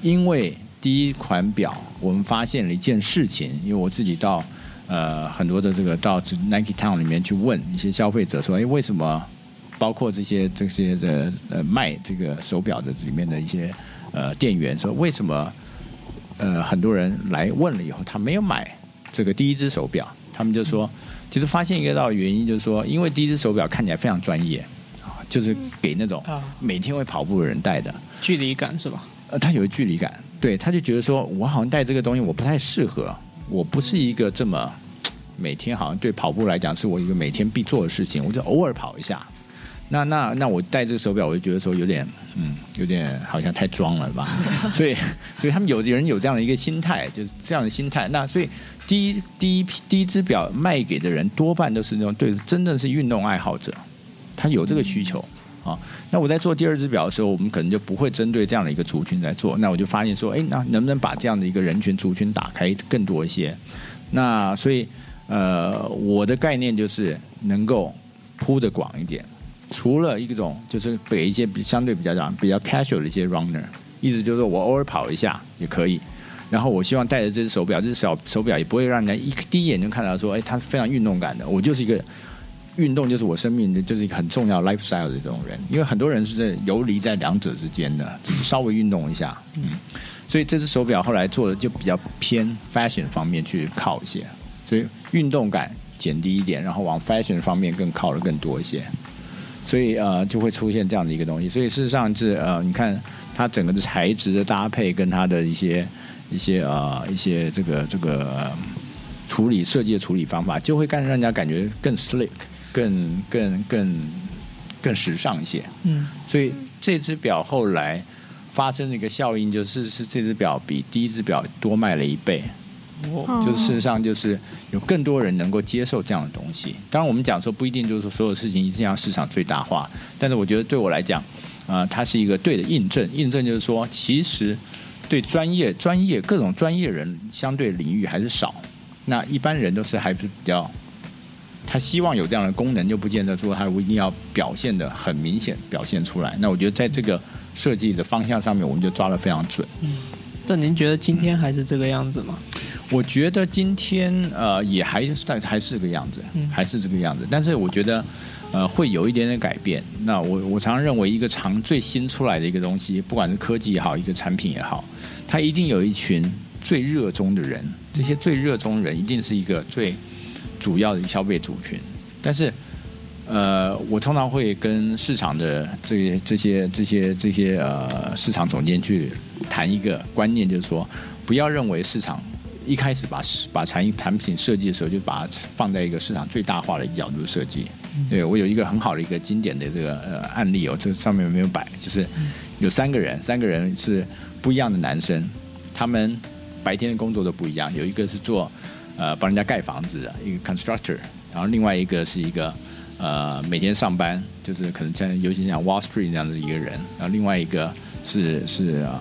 因为第一款表，我们发现了一件事情，因为我自己到呃很多的这个到 Nike Town 里面去问一些消费者说，哎，为什么包括这些这些的呃卖这个手表的里面的一些呃店员说，为什么呃很多人来问了以后，他没有买这个第一只手表？他们就说，其实发现一个道原因，就是说，因为第一只手表看起来非常专业，啊，就是给那种每天会跑步的人戴的，距离感是吧？呃，他有距离感，对，他就觉得说，我好像戴这个东西我不太适合，我不是一个这么每天好像对跑步来讲是我一个每天必做的事情，我就偶尔跑一下。那那那我戴这个手表，我就觉得说有点，嗯，有点好像太装了吧？所以，所以他们有的人有这样的一个心态，就是这样的心态。那所以第一第一批第一只表卖给的人，多半都是那种对真的是运动爱好者，他有这个需求啊。那我在做第二只表的时候，我们可能就不会针对这样的一个族群来做。那我就发现说，哎，那能不能把这样的一个人群族群打开更多一些？那所以，呃，我的概念就是能够铺的广一点。除了一个种，就是给一些比相对比较讲比较 casual 的一些 runner，意思就是我偶尔跑一下也可以。然后我希望带着这只手表，这只小手表也不会让人家一第一眼就看到说，哎，它非常运动感的。我就是一个运动，就是我生命的，就是一个很重要 lifestyle 的这种人。因为很多人是在游离在两者之间的，只是稍微运动一下，嗯。所以这只手表后来做的就比较偏 fashion 方面去靠一些，所以运动感减低一点，然后往 fashion 方面更靠的更多一些。所以呃，就会出现这样的一个东西。所以事实上是呃，你看它整个的材质的搭配，跟它的一些一些呃一些这个这个处理设计的处理方法，就会让让人家感觉更 slick，更更更更时尚一些。嗯。所以这只表后来发生的一个效应，就是是这只表比第一只表多卖了一倍。就是事实上，就是有更多人能够接受这样的东西。当然，我们讲说不一定就是所有事情一定要市场最大化，但是我觉得对我来讲，啊，它是一个对的印证。印证就是说，其实对专业、专业各种专业人相对领域还是少。那一般人都是还是比较，他希望有这样的功能，就不见得说他一定要表现的很明显表现出来。那我觉得在这个设计的方向上面，我们就抓的非常准。嗯，那您觉得今天还是这个样子吗？我觉得今天呃也还是但还是这个样子，还是这个样子。但是我觉得呃会有一点点改变。那我我常常认为一个常最新出来的一个东西，不管是科技也好，一个产品也好，它一定有一群最热衷的人。这些最热衷的人一定是一个最主要的消费族群。但是呃，我通常会跟市场的这些这些这些这些呃市场总监去谈一个观念，就是说不要认为市场。一开始把把产产品设计的时候，就把它放在一个市场最大化的角度设计。对我有一个很好的一个经典的这个呃案例哦，这上面没有摆，就是有三个人，三个人是不一样的男生，他们白天的工作都不一样，有一个是做呃帮人家盖房子的一个 constructor，然后另外一个是一个呃每天上班，就是可能像尤其像 Wall Street 这样的一个人，然后另外一个是是啊。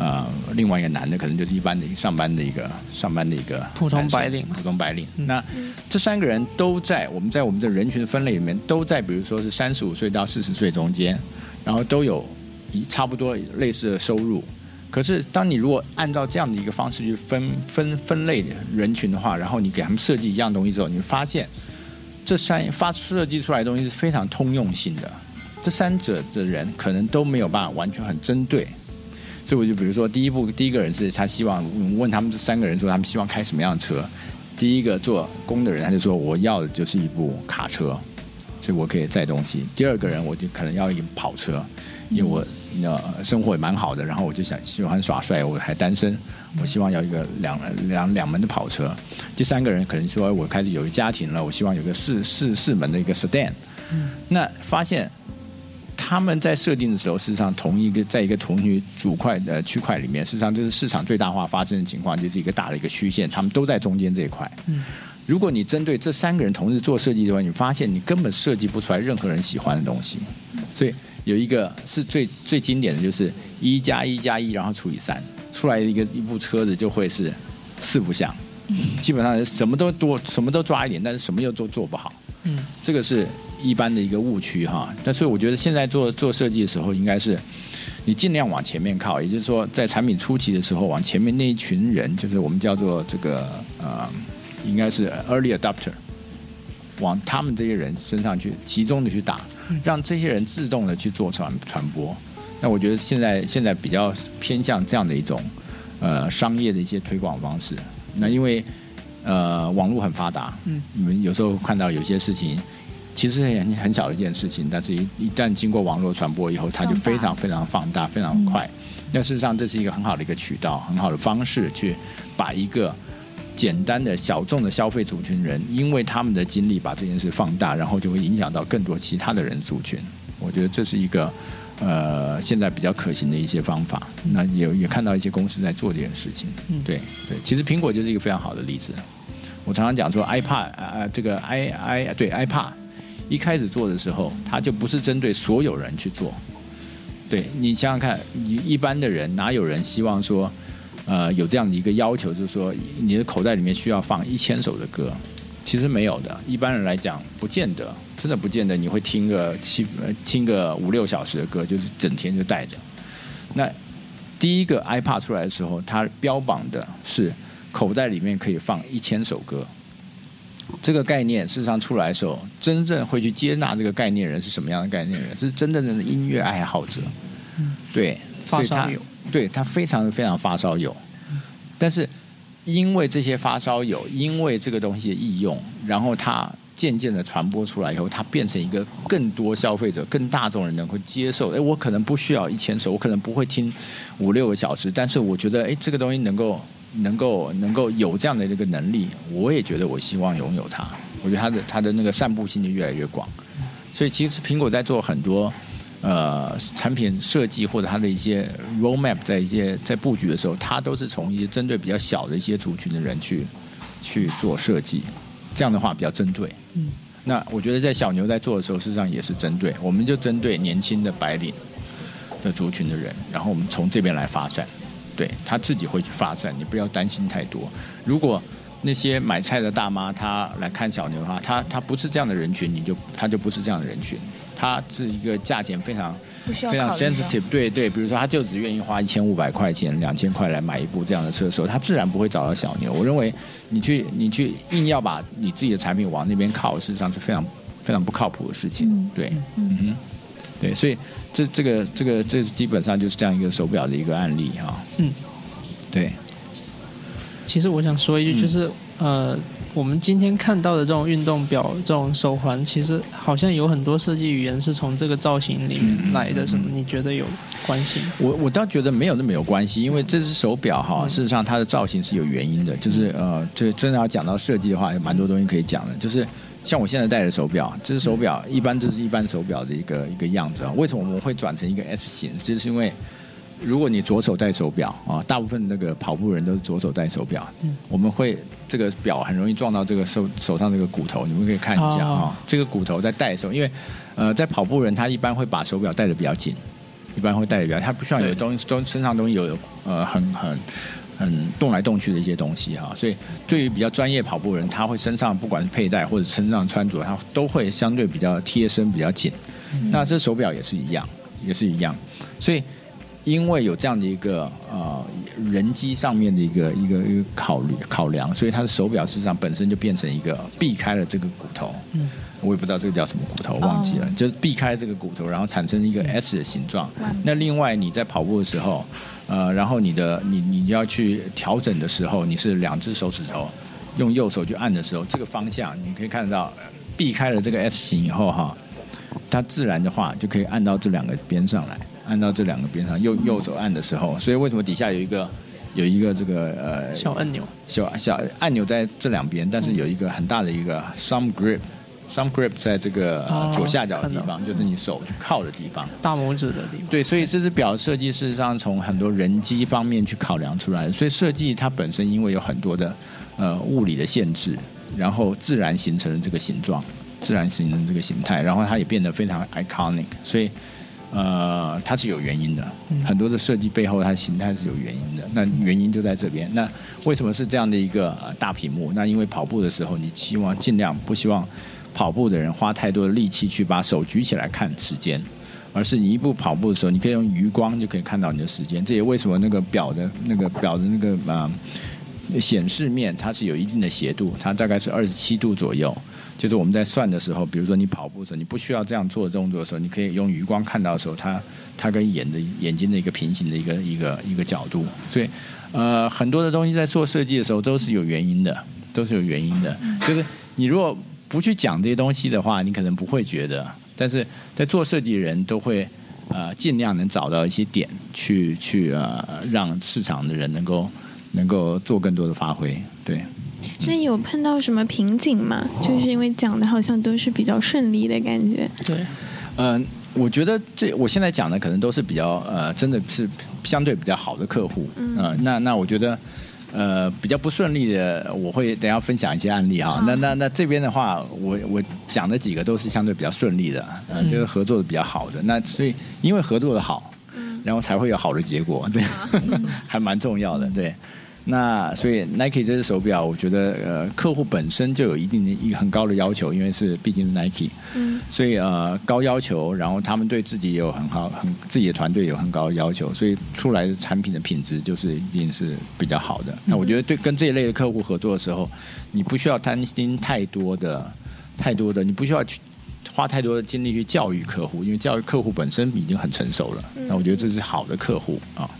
呃，另外一个男的可能就是一般的上班的一个上班的一个普通白领普通白领。那这三个人都在我们在我们的人群分类里面，都在比如说是三十五岁到四十岁中间，然后都有一差不多类似的收入。可是，当你如果按照这样的一个方式去分分分类人群的话，然后你给他们设计一样东西之后，你会发现这三发设计出来的东西是非常通用性的。这三者的人可能都没有办法完全很针对。所以我就比如说，第一步，第一个人是他希望问他们这三个人说他们希望开什么样的车。第一个做工的人他就说我要的就是一部卡车，所以我可以载东西。第二个人我就可能要一个跑车，因为我呃生活也蛮好的，然后我就想喜欢耍帅，我还单身，我希望要一个两两两门的跑车。第三个人可能说我开始有一家庭了，我希望有个四四四门的一个 sedan。那发现。他们在设定的时候，事实上同一个在一个同一主块的区块里面，事实上这是市场最大化发生的情况，就是一个大的一个曲线，他们都在中间这一块。嗯，如果你针对这三个人同时做设计的话，你发现你根本设计不出来任何人喜欢的东西。所以有一个是最最经典的就是一加一加一，然后除以三，出来一个一部车子就会是四不像，基本上什么都多，什么都抓一点，但是什么又都做不好。嗯，这个是一般的一个误区哈。但所以我觉得现在做做设计的时候，应该是你尽量往前面靠，也就是说，在产品初期的时候，往前面那一群人，就是我们叫做这个呃，应该是 early adopter，往他们这些人身上去集中的去打，让这些人自动的去做传传播。那我觉得现在现在比较偏向这样的一种呃商业的一些推广方式。那因为呃，网络很发达，嗯，你们有时候看到有些事情，其实很很小的一件事情，但是一一旦经过网络传播以后，它就非常非常放大，非常快。那事实上，这是一个很好的一个渠道，很好的方式去把一个简单的小众的消费族群人，因为他们的经历把这件事放大，然后就会影响到更多其他的人族群。我觉得这是一个呃现在比较可行的一些方法。那也也看到一些公司在做这件事情。嗯对对，其实苹果就是一个非常好的例子。我常常讲说，iPad 呃这个 i i 对 iPad 一开始做的时候，它就不是针对所有人去做。对你想想看，你一般的人哪有人希望说，呃有这样的一个要求，就是说你的口袋里面需要放一千首的歌？其实没有的，一般人来讲不见得，真的不见得你会听个七呃听个五六小时的歌，就是整天就带着。那第一个 iPad 出来的时候，它标榜的是口袋里面可以放一千首歌。这个概念事实上出来的时候，真正会去接纳这个概念人是什么样的概念人？是真正的音乐爱好者。对，发烧友对他非常非常发烧友。但是因为这些发烧友，因为这个东西的易用，然后它渐渐的传播出来以后，它变成一个更多消费者、更大众人能够接受。哎，我可能不需要一千首，我可能不会听五六个小时，但是我觉得，哎，这个东西能够、能够、能够有这样的这个能力，我也觉得我希望拥有它。我觉得它的它的那个散布性就越来越广。所以其实苹果在做很多呃产品设计或者它的一些 roadmap 在一些在布局的时候，它都是从一些针对比较小的一些族群的人去去做设计，这样的话比较针对。嗯，那我觉得在小牛在做的时候，事实上也是针对，我们就针对年轻的白领的族群的人，然后我们从这边来发展，对他自己会去发展，你不要担心太多。如果那些买菜的大妈她来看小牛的话，她她不是这样的人群，你就她就不是这样的人群，她是一个价钱非常非常 sensitive，对对，比如说她就只愿意花一千五百块钱、两千块来买一部这样的车的时候，她自然不会找到小牛。我认为你去你去硬要把你自己的产品往那边靠，事实上是非常非常不靠谱的事情。嗯对，嗯哼，对，所以这这个这个这基本上就是这样一个手表的一个案例哈。嗯，对，其实我想说一句，就是、呃，我们今天看到的这种运动表、这种手环，其实好像有很多设计语言是从这个造型里面来的。什么？你觉得有关系吗？我我倒觉得没有那么有关系，因为这只手表哈，事实上它的造型是有原因的，就是呃，这真的要讲到设计的话，有蛮多东西可以讲的。就是像我现在戴的手表，这是手表，一般就是一般手表的一个一个样子啊。为什么我们会转成一个 S 型？就是因为如果你左手戴手表啊，大部分那个跑步人都是左手戴手表，嗯我们会这个表很容易撞到这个手手上这个骨头，你们可以看一下啊，这个骨头在戴的时候，因为呃，在跑步人他一般会把手表戴的比较紧，一般会戴的比较，他不需要有东西，东身上东西有呃很很。嗯动来动去的一些东西哈，所以对于比较专业跑步人，他会身上不管是佩戴或者身上穿着，他都会相对比较贴身、比较紧。那这手表也是一样，也是一样。所以因为有这样的一个呃人机上面的一个一个一个考虑考量，所以它的手表实际上本身就变成一个避开了这个骨头。嗯，我也不知道这个叫什么骨头，忘记了，就是避开这个骨头，然后产生一个 S 的形状。那另外你在跑步的时候。呃，然后你的你你要去调整的时候，你是两只手指头用右手去按的时候，这个方向你可以看得到，避开了这个 S 型以后哈，它自然的话就可以按到这两个边上来，按到这两个边上，右右手按的时候，所以为什么底下有一个有一个这个呃小按钮，小小按钮在这两边，但是有一个很大的一个 Some Grip。Some grip 在这个左下角的地方，就是你手去靠的地方，大拇指的地方。对，所以这只表设计事实上从很多人机方面去考量出来，所以设计它本身因为有很多的呃物理的限制，然后自然形成了这个形状，自然形成这个形态，然后它也变得非常 iconic，所以呃它是有原因的，很多的设计背后它形态是有原因的，那原因就在这边。那为什么是这样的一个大屏幕？那因为跑步的时候，你希望尽量不希望。跑步的人花太多的力气去把手举起来看时间，而是你一步跑步的时候，你可以用余光就可以看到你的时间。这也为什么那个表的那个表的那个啊显示面它是有一定的斜度，它大概是二十七度左右。就是我们在算的时候，比如说你跑步的时候，你不需要这样做动作的时候，你可以用余光看到的时候，它它跟眼的眼睛的一个平行的一个一个一个角度。所以呃很多的东西在做设计的时候都是有原因的，都是有原因的。就是你如果不去讲这些东西的话，你可能不会觉得。但是在做设计的人都会呃尽量能找到一些点去去呃让市场的人能够能够做更多的发挥。对。那有碰到什么瓶颈吗？就是因为讲的好像都是比较顺利的感觉。对。嗯，我觉得这我现在讲的可能都是比较呃真的是相对比较好的客户。嗯。那那我觉得。呃，比较不顺利的，我会等下分享一些案例哈。那那那这边的话，我我讲的几个都是相对比较顺利的，嗯，就是合作的比较好的。那所以因为合作的好，然后才会有好的结果，对，还蛮重要的，对。那所以 Nike 这只手表，我觉得呃，客户本身就有一定的一个很高的要求，因为是毕竟是 Nike，嗯，所以呃高要求，然后他们对自己也有很好很自己的团队有很高的要求，所以出来的产品的品质就是一定是比较好的。那我觉得对跟这一类的客户合作的时候，你不需要担心太多的太多的，你不需要去花太多的精力去教育客户，因为教育客户本身已经很成熟了。那我觉得这是好的客户啊。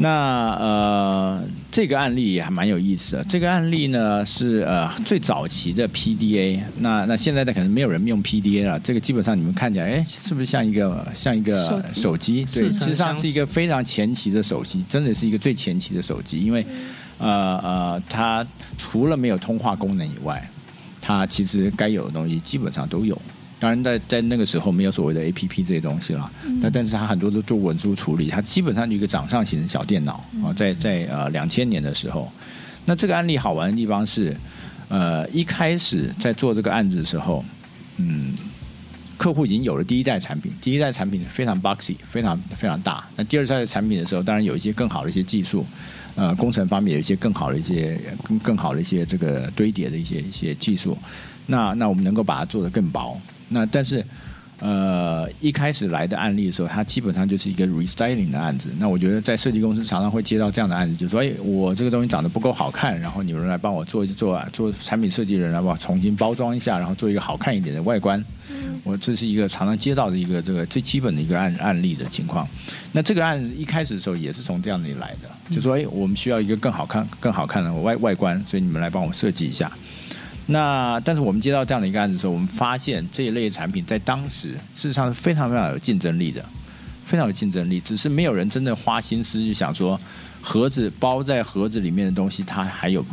那呃，这个案例也还蛮有意思的。这个案例呢是呃最早期的 PDA。那那现在的可能没有人用 PDA 了。这个基本上你们看起来，哎，是不是像一个像一个手机？对，实际上是一个非常前期的手机，真的是一个最前期的手机。因为呃呃，它除了没有通话功能以外，它其实该有的东西基本上都有。当然，在在那个时候没有所谓的 A P P 这些东西了，那但是它很多都做文书处理，它基本上就一个掌上型的小电脑啊，在在呃两千年的时候，那这个案例好玩的地方是，呃一开始在做这个案子的时候，嗯，客户已经有了第一代产品，第一代产品非常 boxy，非常非常大。那第二代的产品的时候，当然有一些更好的一些技术，呃，工程方面有一些更好的一些更更好的一些这个堆叠的一些一些技术。那那我们能够把它做得更薄。那但是，呃，一开始来的案例的时候，它基本上就是一个 restyling 的案子。那我觉得在设计公司常常会接到这样的案子，就说：哎，我这个东西长得不够好看，然后你们来帮我做一做做产品设计人来帮我重新包装一下，然后做一个好看一点的外观。我这是一个常常接到的一个这个最基本的一个案案例的情况。那这个案子一开始的时候也是从这样里来的，就说：哎，我们需要一个更好看、更好看的外外观，所以你们来帮我设计一下。那但是我们接到这样的一个案子的时候，我们发现这一类产品在当时事实上是非常非常有竞争力的，非常有竞争力。只是没有人真的花心思去想说，盒子包在盒子里面的东西，它还有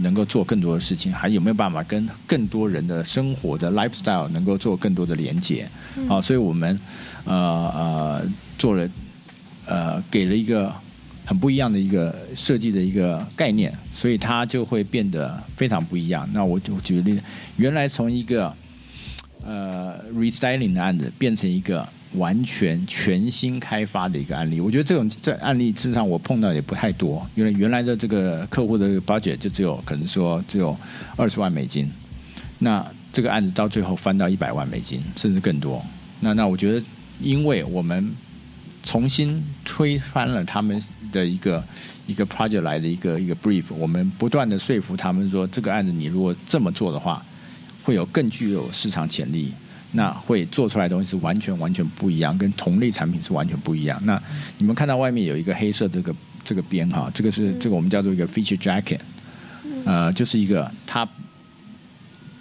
能够做更多的事情，还有没有办法跟更多人的生活的 lifestyle 能够做更多的连接？好，所以我们呃呃做了呃给了一个很不一样的一个设计的一个概念，所以它就会变得非常不一样。那我就举例，原来从一个呃 restyling 的案子变成一个完全全新开发的一个案例，我觉得这种这案例事实上我碰到也不太多。原来原来的这个客户的 budget 就只有可能说只有二十万美金，那这个案子到最后翻到一百万美金，甚至更多。那那我觉得，因为我们重新推翻了他们的一个一个 project 来的一个一个 brief，我们不断的说服他们说，这个案子你如果这么做的话，会有更具有市场潜力。那会做出来的东西是完全完全不一样，跟同类产品是完全不一样。那你们看到外面有一个黑色这个这个边哈，这个是这个我们叫做一个 feature jacket，呃，就是一个它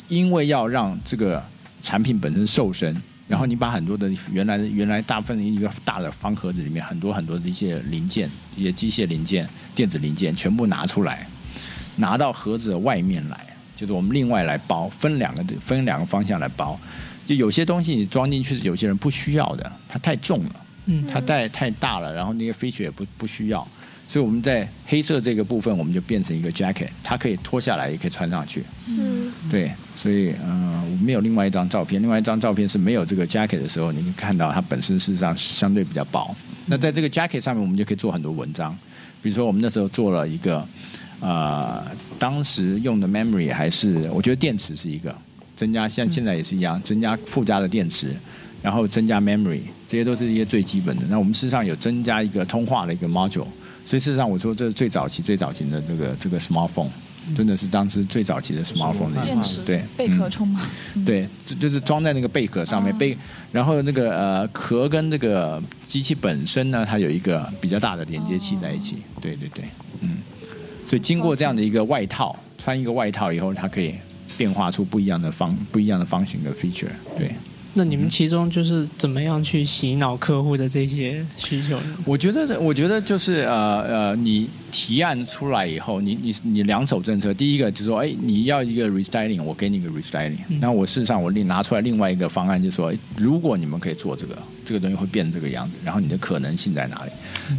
因为要让这个产品本身瘦身，然后你把很多的原来原来大部分的一个大的方盒子里面很多很多的一些零件、一些机械零件、电子零件全部拿出来，拿到盒子的外面来，就是我们另外来包，分两个分两个方向来包。就有些东西你装进去是有些人不需要的，它太重了，嗯它带太大了，然后那些飞雪也不不需要，所以我们在黑色这个部分我们就变成一个 jacket，它可以脱下来也可以穿上去，嗯对，所以嗯、呃我们有另外一张照片，另外一张照片是没有这个 jacket 的时候，你可以看到它本身事实上相对比较薄。那在这个 jacket 上面，我们就可以做很多文章，比如说我们那时候做了一个，呃，当时用的 memory 还是我觉得电池是一个增加，像现在也是一样，增加附加的电池，然后增加 memory，这些都是一些最基本的。那我们事实上有增加一个通话的一个 module，所以事实上我说这是最早期最早期的这个这个 smartphone。真的是当时最早期的 smartphone 的电池对贝壳充满，对，就就是装在那个贝壳上面，哦贝，然后那个呃壳跟这个机器本身呢，它有一个比较大的连接器在一起。对对对，嗯，所以经过这样的一个外套，穿一个外套以后，它可以变化出不一样的方不一样的方形的 feature。对，那你们其中就是怎么样去洗脑客户的这些需求呢？我觉得，我觉得就是呃呃，你提案出来以后，你你你两手政策，第一个就是说，哎，你要一个 restyling，我给你一个 restyling，、那我事实上我另拿出来另外一个方案，就是说，哎如果你们可以做这个，这个东西会变这个样子，然后你的可能性在哪里？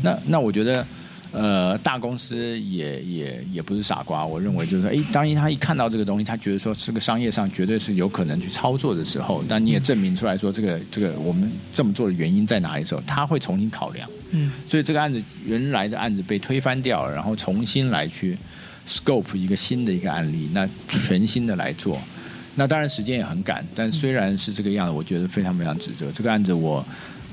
那那我觉得。呃，大公司也也也不是傻瓜，我认为就是说，哎，当一他一看到这个东西，他觉得说这个商业上绝对是有可能去操作的时候，但你也证明出来说这个这个我们这么做的原因在哪里的时候，他会重新考量。嗯，所以这个案子原来的案子被推翻掉了，然后重新来去 scope 一个新的一个案例，那全新的来做。那当然时间也很赶，但虽然是这个样子，我觉得非常非常值得。这个案子我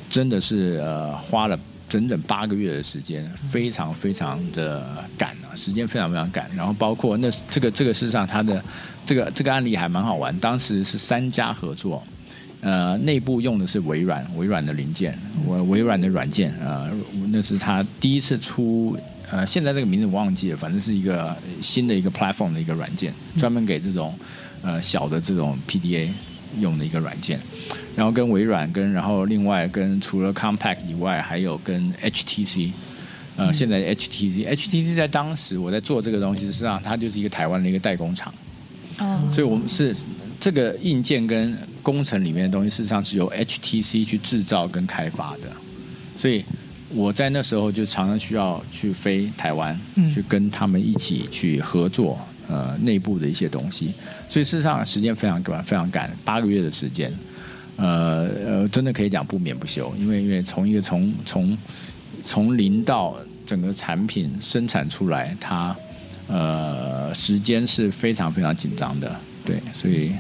真的是呃花了整整八个月的时间，非常非常的赶啊，时间非常非常赶。然后包括那这个这个事实上它的这个这个案例还蛮好玩，当时是三家合作。呃，内部用的是微软，微软的零件，微微软的软件，呃，那是他第一次出，呃，现在这个名字我忘记了，反正是一个新的一个 platform 的一个软件，专门给这种呃小的这种 PDA 用的一个软件，然后跟微软跟，然后另外跟除了 Compact 以外，还有跟 HTC。呃，现在 HTC，HTC 在当时我在做这个东西，实际上它就是一个台湾的一个代工厂，哦，所以我们是这个硬件跟工程里面的东西，事实上是由 HTC 去制造跟开发的。所以我在那时候就常常需要去飞台湾，嗯去跟他们一起去合作，呃，内部的一些东西。所以事实上时间非常赶，非常赶，八个月的时间，呃呃，真的可以讲不眠不休，因为因为从一个从从从零到整个产品生产出来，它呃时间是非常非常紧张的，对，所以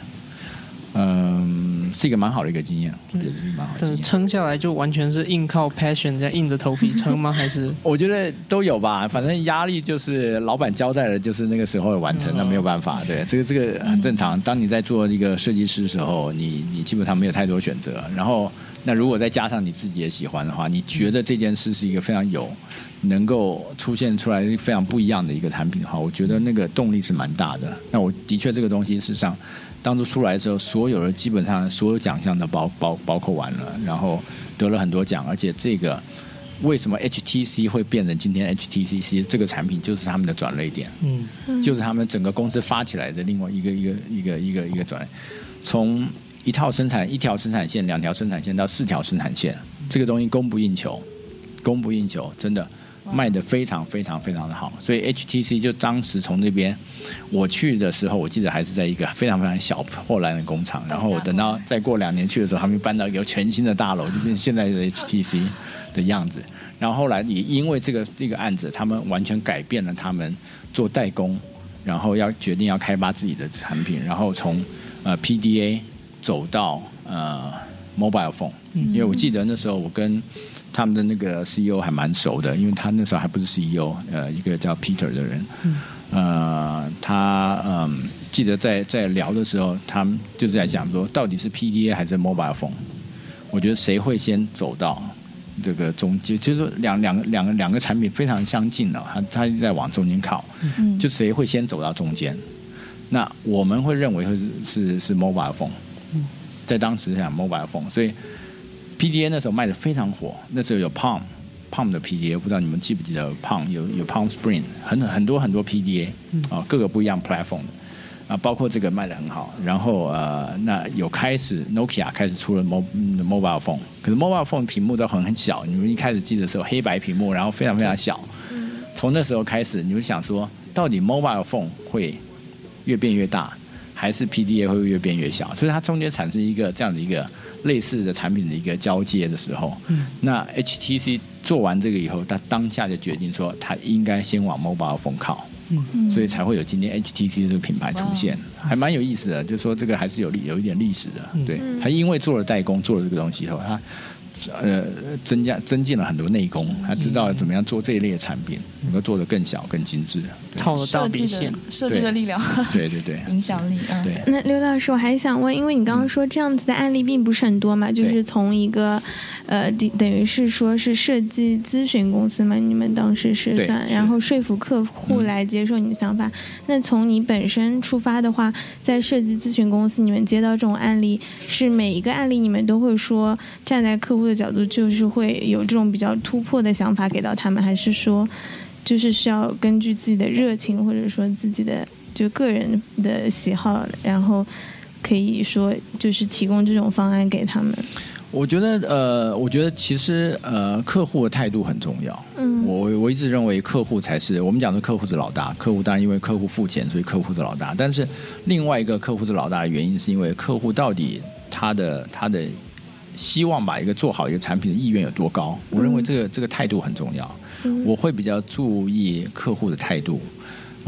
嗯、是一个蛮好的一个经验，我觉得是蛮好的经。撑下来就完全是硬靠 passion 这样硬着头皮撑吗？还是 我觉得都有吧，反正压力就是老板交代的，就是那个时候完成，那没有办法。对，这个这个很正常。当你在做一个设计师的时候，你你基本上没有太多选择。然后，那如果再加上你自己也喜欢的话，你觉得这件事是一个非常有能够出现出来非常不一样的一个产品的话，我觉得那个动力是蛮大的。那我的确这个东西，事实上当初出来的时候，所有的基本上所有奖项都包包包括完了，然后得了很多奖，而且这个为什么 HTC 会变成今天 HTC？这个产品就是他们的转类点，嗯就是他们整个公司发起来的另外一个一个一个一个一个转类，从一套生产一条生产线、两条生产线到四条生产线，这个东西供不应求，供不应求，真的卖的非常非常非常的好。所以 HTC 就当时从那边我去的时候，我记得还是在一个非常非常小破烂的工厂，然后我等到再过两年去的时候，他们搬到一个全新的大楼，就变现在的 HTC 的样子。然后后来也因为这个这个案子，他们完全改变了他们做代工，然后要决定要开发自己的产品，然后从呃 PDA 走到呃 mobile phone，因为我记得那时候我跟他们的那个 CEO 还蛮熟的，因为他那时候还不是 CEO，呃，一个叫 Peter 的人，呃，他嗯、记得在在聊的时候，他们就是在讲说，到底是 PDA 还是 mobile phone？我觉得谁会先走到这个中间，就是说两两个两个两个产品非常相近了、他他一直在往中间靠，嗯。就谁会先走到中间？那我们会认为会是是是 mobile phone，在当时讲 mobile phone，所以 PDA 那时候卖的非常火，那时候有 Palm Palm 的 PDA，不知道你们记不记得 Palm 有有 Palm Spring，很很多很多 PDA 啊、各个不一样 platform 啊，包括这个卖的很好。然后呃，那有开始 Nokia 开始出了 mo 嗯 mobile phone，可是 mobile phone 屏幕都很很小，你们一开始记得的时候黑白屏幕，然后非常非常小。从那时候开始，你就想说，到底 mobile phone 会越变越大，还是 PDA 会越变越小？所以它中间产生一个这样的一个类似的产品的一个交接的时候，那 HTC 做完这个以后，他当下就决定说，他应该先往 mobile phone 靠。所以才会有今天 HTC 这个品牌出现，还蛮有意思的。就是说，这个还是有历有一点历史的。对，他因为做了代工，做了这个东西以后，他呃增加增进了很多内功，他知道怎么样做这一类的产品，能够做得更小、更精致。对。套得到设计的。设计的力量，对对对影响力，啊，对，那刘老师，我还想问，因为你刚刚说这样子的案例并不是很多嘛，就是从一个呃，等等于是说是设计咨询公司嘛，你们当时是算，然后说服客户嗯来接受你的想法。那从你本身出发的话，在设计咨询公司，你们接到这种案例，是每一个案例你们都会说站在客户的角度，就是会有这种比较突破的想法给到他们，还是说就是需要根据自己的热情或者说自己的就个人的喜好，然后可以说就是提供这种方案给他们。我觉得呃，我觉得其实呃，客户的态度很重要。嗯我我一直认为客户才是我们讲的客户是老大，客户当然因为客户付钱，所以客户是老大。但是另外一个客户是老大的原因，是因为客户到底他的他的希望把一个做好一个产品的意愿有多高？我认为这个这个态度很重要。我会比较注意客户的态度。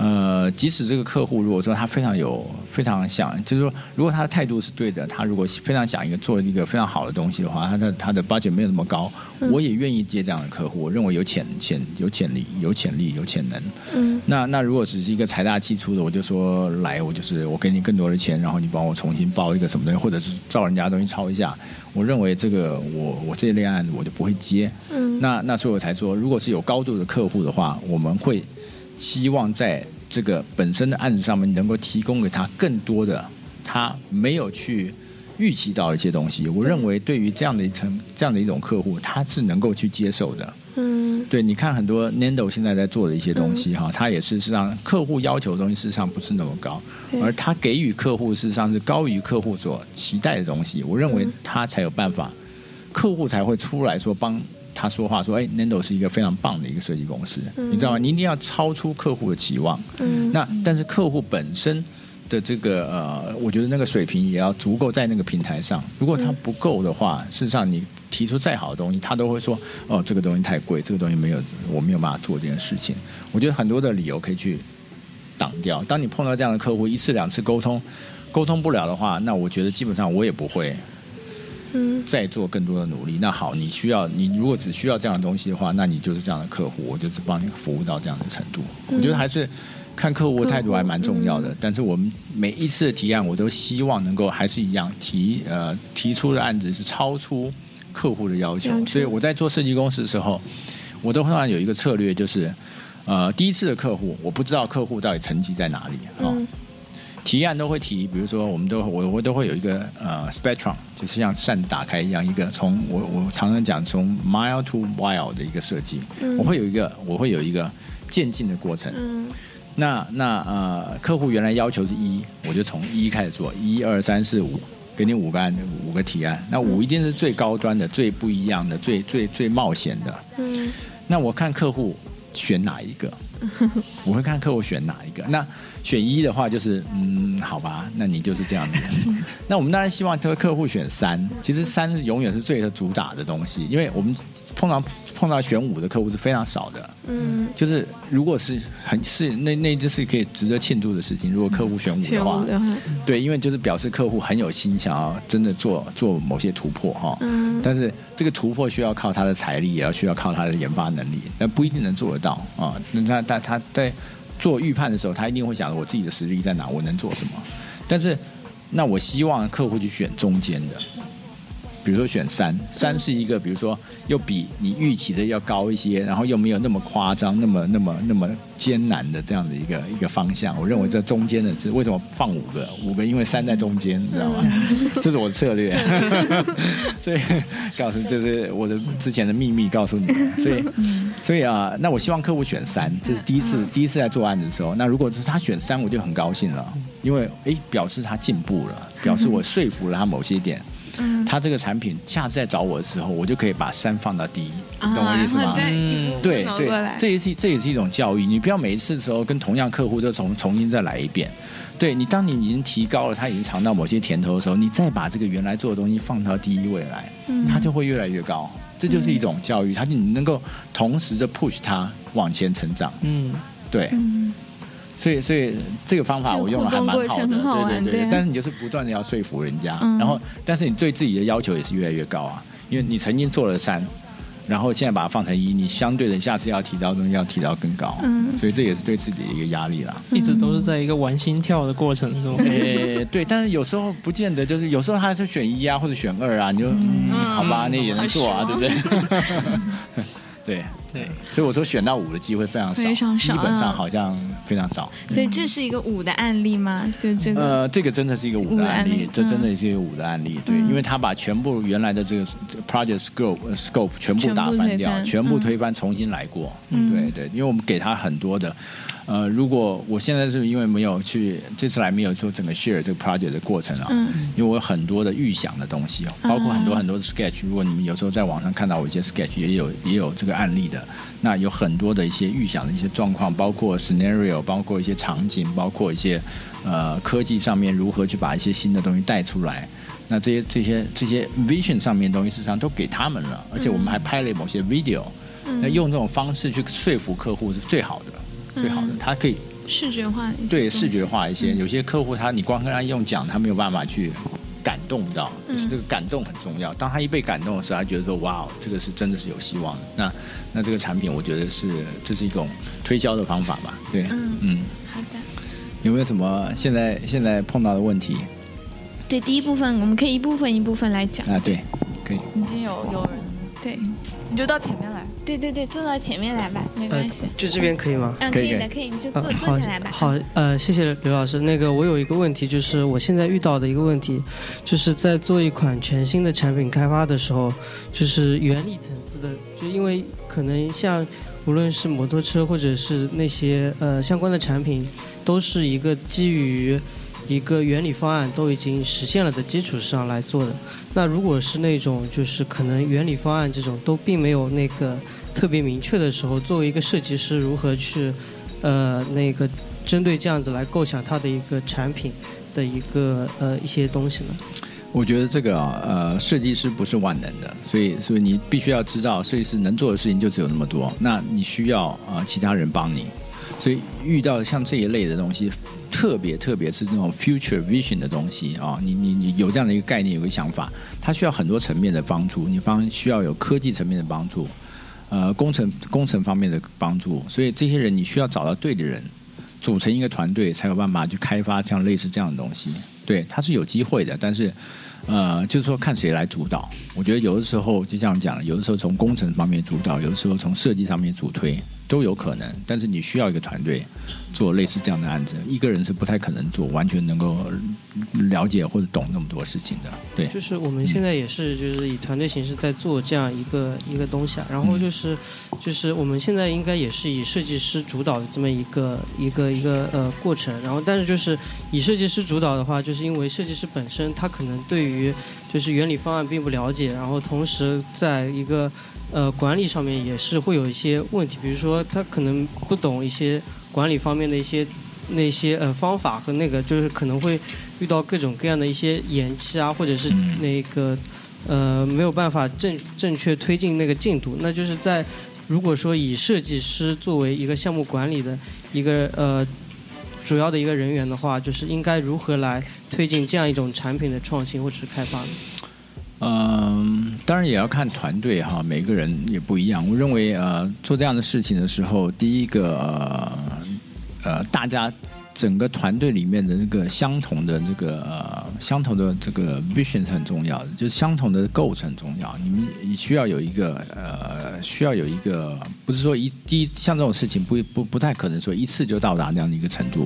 呃，即使这个客户如果说他非常有非常想，就是说，如果他的态度是对的，他如果非常想一个做一个非常好的东西的话，他的他的 budget 没有那么高，我也愿意接这样的客户。我认为有潜潜有潜力、有潜力、有潜能。嗯那那如果只是一个财大气粗的，我就说来，我就是我给你更多的钱，然后你帮我重新包一个什么东西，或者是照人家的东西抄一下。我认为这个我我这一类案子我就不会接。嗯那那所以我才说，如果是有高度的客户的话，我们会希望在这个本身的案子上面能够提供给他更多的他没有去预期到的一些东西。我认为对于这样的一层这样的一种客户，他是能够去接受的。嗯对，你看很多 Nando 现在在做的一些东西哈，它也是事实上客户要求的东西事实上不是那么高，而他给予客户事实上是高于客户所期待的东西。我认为他才有办法，客户才会出来说帮他说话，说哎，Nando 是一个非常棒的一个设计公司，你知道吗？你一定要超出客户的期望。嗯那但是客户本身的这个呃，我觉得那个水平也要足够在那个平台上。如果他不够的话，事实上你提出再好的东西，他都会说哦，这个东西太贵，这个东西没有我没有办法做这件事情。我觉得很多的理由可以去挡掉。当你碰到这样的客户一次两次沟通沟通不了的话，那我觉得基本上我也不会嗯再做更多的努力。那好，你需要你如果只需要这样的东西的话，那你就是这样的客户，我就是帮你服务到这样的程度。我觉得还是看客户的态度还蛮重要的。但是我们每一次的提案，我都希望能够还是一样提呃提出的案子是超出客户的要求所以我在做设计公司的时候，我都通常有一个策略，就是呃第一次的客户，我不知道客户到底层级在哪里啊。嗯提案都会提，比如说我们都我我都会有一个呃 spectrum，就是像扇子打开一样，一个从我我常常讲从 mile to wile 的一个设计，嗯我会有一个我会有一个渐进的过程。嗯那那呃，客户原来要求是一，我就从一开始做，一二三四五，给你五个案五个提案。那五一定是最高端的、最不一样的、最最最冒险的。嗯那我看客户选哪一个，我会看客户选哪一个。那选一的话，就是嗯，好吧，那你就是这样子。那我们当然希望这个客户选三，其实三是永远是最主打的东西，因为我们碰到碰到选五的客户是非常少的。嗯，就是如果是很是那那就是可以值得庆祝的事情。如果客户选五的话，的话，对，因为就是表示客户很有心，想要真的做做某些突破哈。嗯但是这个突破需要靠他的财力，也要需要靠他的研发能力，但不一定能做得到啊。那他他他在做预判的时候，他一定会想着我自己的实力在哪，我能做什么。但是那我希望客户去选中间的。比如说选三，三是一个，比如说又比你预期的要高一些，然后又没有那么夸张，那么那么那么艰难的这样的一个一个方向。我认为这中间的，这为什么放五个？五个因为三在中间，你知道吗？这是我的策略。所以告诉这是我的之前的秘密，告诉你们。所以所以啊，那我希望客户选三，这是第一次第一次在做案子的时候。那如果是他选三，我就很高兴了，因为诶表示他进步了，表示我说服了他某些点。嗯他这个产品下次再找我的时候，我就可以把三放到第一，懂我意思吗？然后再一步步对对这也是这也是一种教育。你不要每一次的时候跟同样客户都重重新再来一遍。对你，当你已经提高了，他已经尝到某些甜头的时候，你再把这个原来做的东西放到第一位来，嗯他就会越来越高。这就是一种教育，他就你能够同时的 push 他往前成长。嗯，对，嗯所以所以这个方法我用的还蛮好的，对对对对。但是你就是不断的要说服人家，嗯然后但是你对自己的要求也是越来越高啊，因为你曾经做了三，然后现在把它放成一，你相对的下次要提到的东西要提到更高，嗯所以这也是对自己的一个压力啦。一直都是在一个玩心跳的过程中。诶，对，但是有时候不见得，就是有时候还是选一啊，或者选二啊，你就嗯，好吧，那也能做啊，对不对？对对，所以我说选到五的机会非常少，非常少基本上啊好像非常少。所以这是一个五的案例吗？就这个，呃，这个真的是一个五的案例，这真的是一个五的案例，对，嗯。因为他把全部原来的这个 project scope 呃 scope 全部打翻掉，全全部推翻重新来过，嗯。对对，因为我们给他很多的，呃，如果我现在是因为没有去这次来没有做整个 share 这个 project 的过程啊，嗯。因为我有很多的预想的东西哦，包括很多很多的 sketch，如果你们有时候在网上看到我一些 sketch，也有也有这个案例的，那有很多的一些预想的一些状况，包括 scenario，包括一些场景，包括一些呃科技上面如何去把一些新的东西带出来。那这些这些这些 vision 上面的东西，事实上都给他们了，而且我们还拍了某些 video，、那用这种方式去说服客户是最好的，最好的，他可以视觉化对视觉化一些。有些客户他你光跟他用讲，他没有办法去感动到，就是这个感动很重要。当他一被感动的时候，他觉得说哇，这个是真的是有希望的。那那这个产品，我觉得是这是一种推销的方法吧。对，嗯嗯，好的。有没有什么现在现在碰到的问题对，第一部分我们可以一部分一部分来讲。啊？对，可以。已经有有人，对，你就到前面来。对对对，坐到前面来吧，没呃关系。，就这边可以吗？嗯，可以的，可以，你就坐呃，好坐下来吧。好，呃，谢谢刘老师。那个，我有一个问题，就是我现在遇到的一个问题，就是在做一款全新的产品开发的时候，就是原理层次的，就因为可能像无论是摩托车或者是那些呃相关的产品，都是一个基于一个原理方案都已经实现了的基础上来做的。那如果是那种就是可能原理方案这种都并没有那个特别明确的时候，作为一个设计师如何去呃那个针对这样子来构想它的一个产品的一个呃一些东西呢？我觉得这个啊呃，设计师不是万能的，所以所以你必须要知道，设计师能做的事情就只有那么多，那你需要啊、其他人帮你。所以遇到像这一类的东西，特别特别是这种 future vision 的东西啊，你你你有这样的一个概念，有个想法，它需要很多层面的帮助，你方需要有科技层面的帮助，呃，工程工程方面的帮助，所以这些人你需要找到对的人，组成一个团队，才有办法去开发这样类似这样的东西。对，它是有机会的，但是呃，就是说看谁来主导。我觉得有的时候就像讲，有的时候从工程方面主导，有的时候从设计上面主推都有可能。但是你需要一个团队做类似这样的案子，一个人是不太可能做完全能够了解或者懂那么多事情的。对，就是我们现在也是就是以团队形式在做这样一个一个东西啊。然后就是就是我们现在应该也是以设计师主导的这么一个一个一个呃过程。然后但是就是以设计师主导的话，就是因为设计师本身他可能对于就是原理方案并不了解，然后同时在一个呃管理上面也是会有一些问题，比如说他可能不懂一些管理方面的一些那些呃方法和那个就是可能会遇到各种各样的一些延期啊，或者是那个呃没有办法正正确推进那个进度，那就是在如果说以设计师作为一个项目管理的一个呃。主要的一个人员的话，就是应该如何来推进这样一种产品的创新或者是开发呢？嗯，当然也要看团队哈，每个人也不一样。我认为呃，做这样的事情的时候，第一个呃，大家。整个团队里面的这个相同的这个呃相同的这个 vision 是很重要的，就是相同的构成重要。你们你需要有一个呃需要有一个，不是说一第一像这种事情不不不太可能说一次就到达那样的一个程度。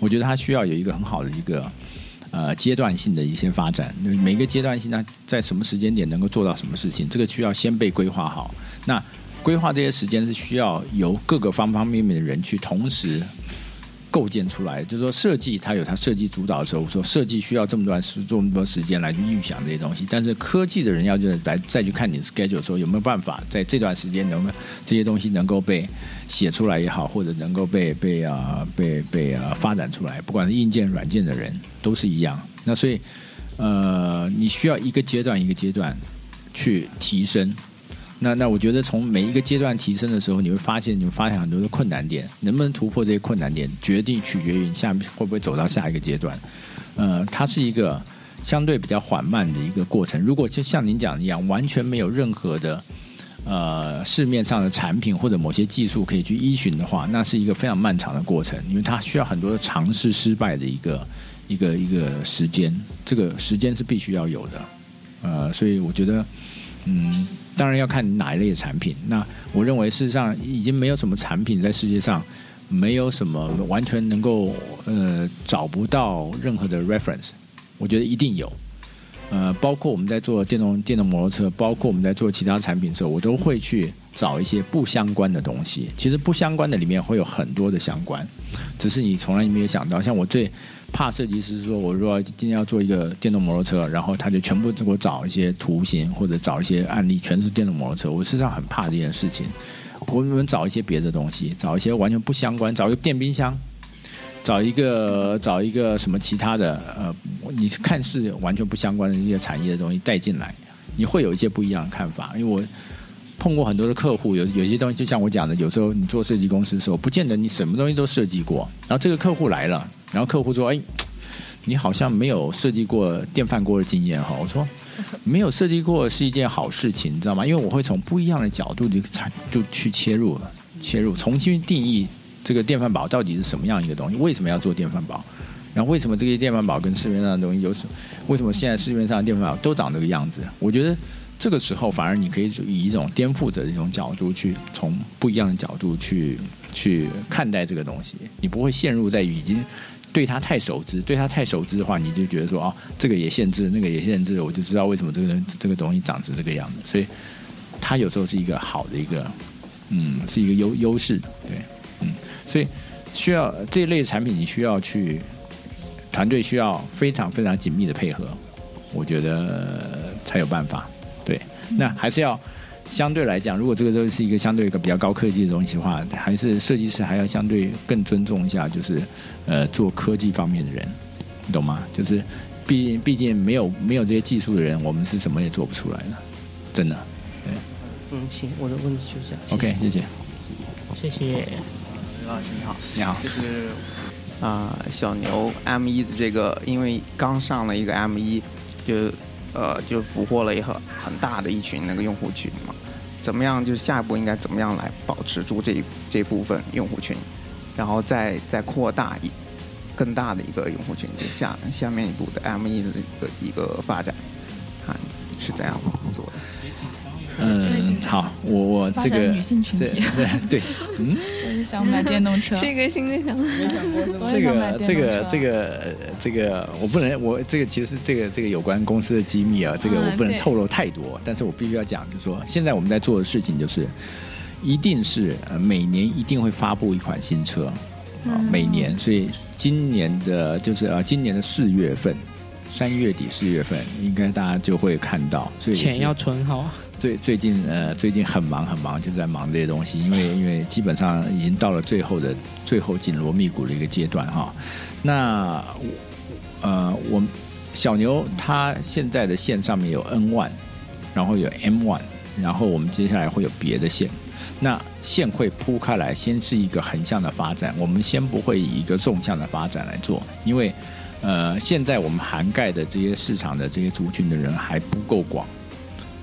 我觉得它需要有一个很好的一个呃阶段性的一些发展。每个阶段性呢，在什么时间点能够做到什么事情，这个需要先被规划好。那规划这些时间是需要由各个方方面面的人去同时。构建出来，就是说设计它有它设计主导的时候，我说设计需要这么多时这么多时间来去预想这些东西。但是科技的人要就是来再去看你 schedule，的时候有没有办法在这段时间能不能这些东西能够被写出来也好，或者能够被被啊被被啊发展出来，不管是硬件软件的人都是一样。那所以呃，你需要一个阶段一个阶段去提升。那那我觉得从每一个阶段提升的时候，你会发现你会发现很多的困难点，能不能突破这些困难点，决定取决于你下面会不会走到下一个阶段。呃，它是一个相对比较缓慢的一个过程。如果就像您讲的一样，完全没有任何的呃市面上的产品或者某些技术可以去依循的话，那是一个非常漫长的过程，因为它需要很多的尝试失败的一个一个一个时间，这个时间是必须要有的。呃，所以我觉得。嗯，当然要看哪一类的产品。那我认为事实上已经没有什么产品在世界上没有什么完全能够呃找不到任何的 reference。我觉得一定有。呃，包括我们在做电动电动摩托车，包括我们在做其他产品的时候，我都会去找一些不相关的东西。其实不相关的里面会有很多的相关，只是你从来没有想到。像我最怕设计师说，我说今天要做一个电动摩托车，然后他就全部给我找一些图形或者找一些案例，全是电动摩托车。我实际上很怕这件事情。我们找一些别的东西，找一些完全不相关，找一个电冰箱。找一个找一个什么其他的呃，你看似完全不相关的一些产业的东西带进来，你会有一些不一样的看法。因为我碰过很多的客户，有有些东西就像我讲的，有时候你做设计公司的时候，不见得你什么东西都设计过。然后这个客户来了，然后客户说：“哎，你好像没有设计过电饭锅的经验哈。”我说：“没有设计过是一件好事情，你知道吗？因为我会从不一样的角度就就去切入，切入重新定义。”这个电饭煲到底是什么样一个东西？为什么要做电饭煲？然后为什么这些电饭煲跟市面上的东西有什？为什么现在市面上的电饭煲都长这个样子？我觉得这个时候反而你可以以一种颠覆者的一种角度去，从不一样的角度去去看待这个东西。你不会陷入在已经对它太熟知，对它太熟知的话，你就觉得说啊，这个也限制，那个也限制，我就知道为什么这个人这个东西长成这个样子。所以它有时候是一个好的一个，嗯，是一个优优势，对。嗯所以需要这一类产品，你需要去团队需要非常非常紧密的配合，我觉得才有办法。对，那还是要相对来讲，如果这个就是一个相对一个比较高科技的东西的话，还是设计师还要相对更尊重一下，就是呃做科技方面的人，你懂吗？就是毕竟毕竟没有没有这些技术的人，我们是什么也做不出来的，真的。对，嗯，行，我的问题就这样。OK，谢谢，谢谢。刘老师你好，你好，就是啊，小牛 M 一的这个，因为刚上了一个 M 一，就呃就俘获了一很很大的一群那个用户群嘛。怎么样？就是下一步应该怎么样来保持住这一这部分用户群，然后再再扩大一更大的一个用户群，就下下面一步的 M E 的一个一个发展。看是怎样做的？嗯，好，我我这个女性群体，对对，嗯，想买电动车，是一个新的想法。这个这个这个这个，我不能，我这个其实这个这个有关公司的机密啊，这个我不能透露太多，但是我必须要讲，就是说现在我们在做的事情，就是一定是呃每年一定会发布一款新车啊，每年，所以今年的就是呃今年的四月份，三月底四月份，应该大家就会看到，所以钱要存好啊。最最近呃最近很忙很忙，就在忙这些东西，因为 因为基本上已经到了最后的最后紧锣密鼓的一个阶段哈。那呃我小牛它现在的线上面有 N one，然后有 M one，然后我们接下来会有别的线。那线会铺开来，先是一个横向的发展，我们先不会以一个纵向的发展来做，因为呃现在我们涵盖的这些市场的这些族群的人还不够广。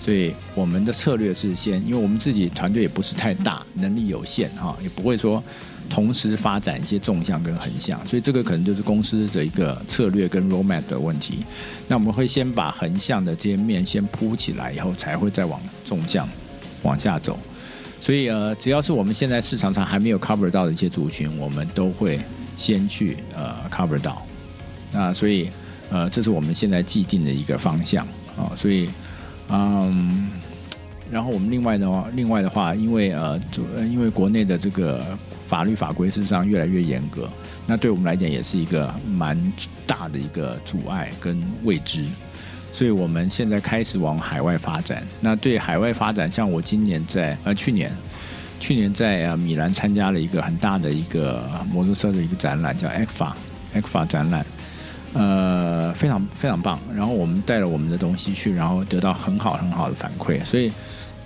所以我们的策略是先，因为我们自己团队也不是太大，能力有限哈，也不会说同时发展一些纵向跟横向，所以这个可能就是公司的一个策略跟 roadmap 的问题。那我们会先把横向的这些面先铺起来，以后才会再往纵向往下走。所以呃，只要是我们现在市场上还没有 cover 到的一些族群，我们都会先去呃 cover 到。那所以呃，这是我们现在既定的一个方向啊，所以。嗯，然后我们另外的话，另外的话，因为呃，因为国内的这个法律法规事实上越来越严格，那对我们来讲也是一个蛮大的一个阻碍跟未知，所以我们现在开始往海外发展。那对海外发展，像我今年在呃去年，去年在呃米兰参加了一个很大的一个摩托车的一个展览，叫 ECFA，ECFA 展览。呃，非常非常棒。然后我们带了我们的东西去，然后得到很好很好的反馈。所以，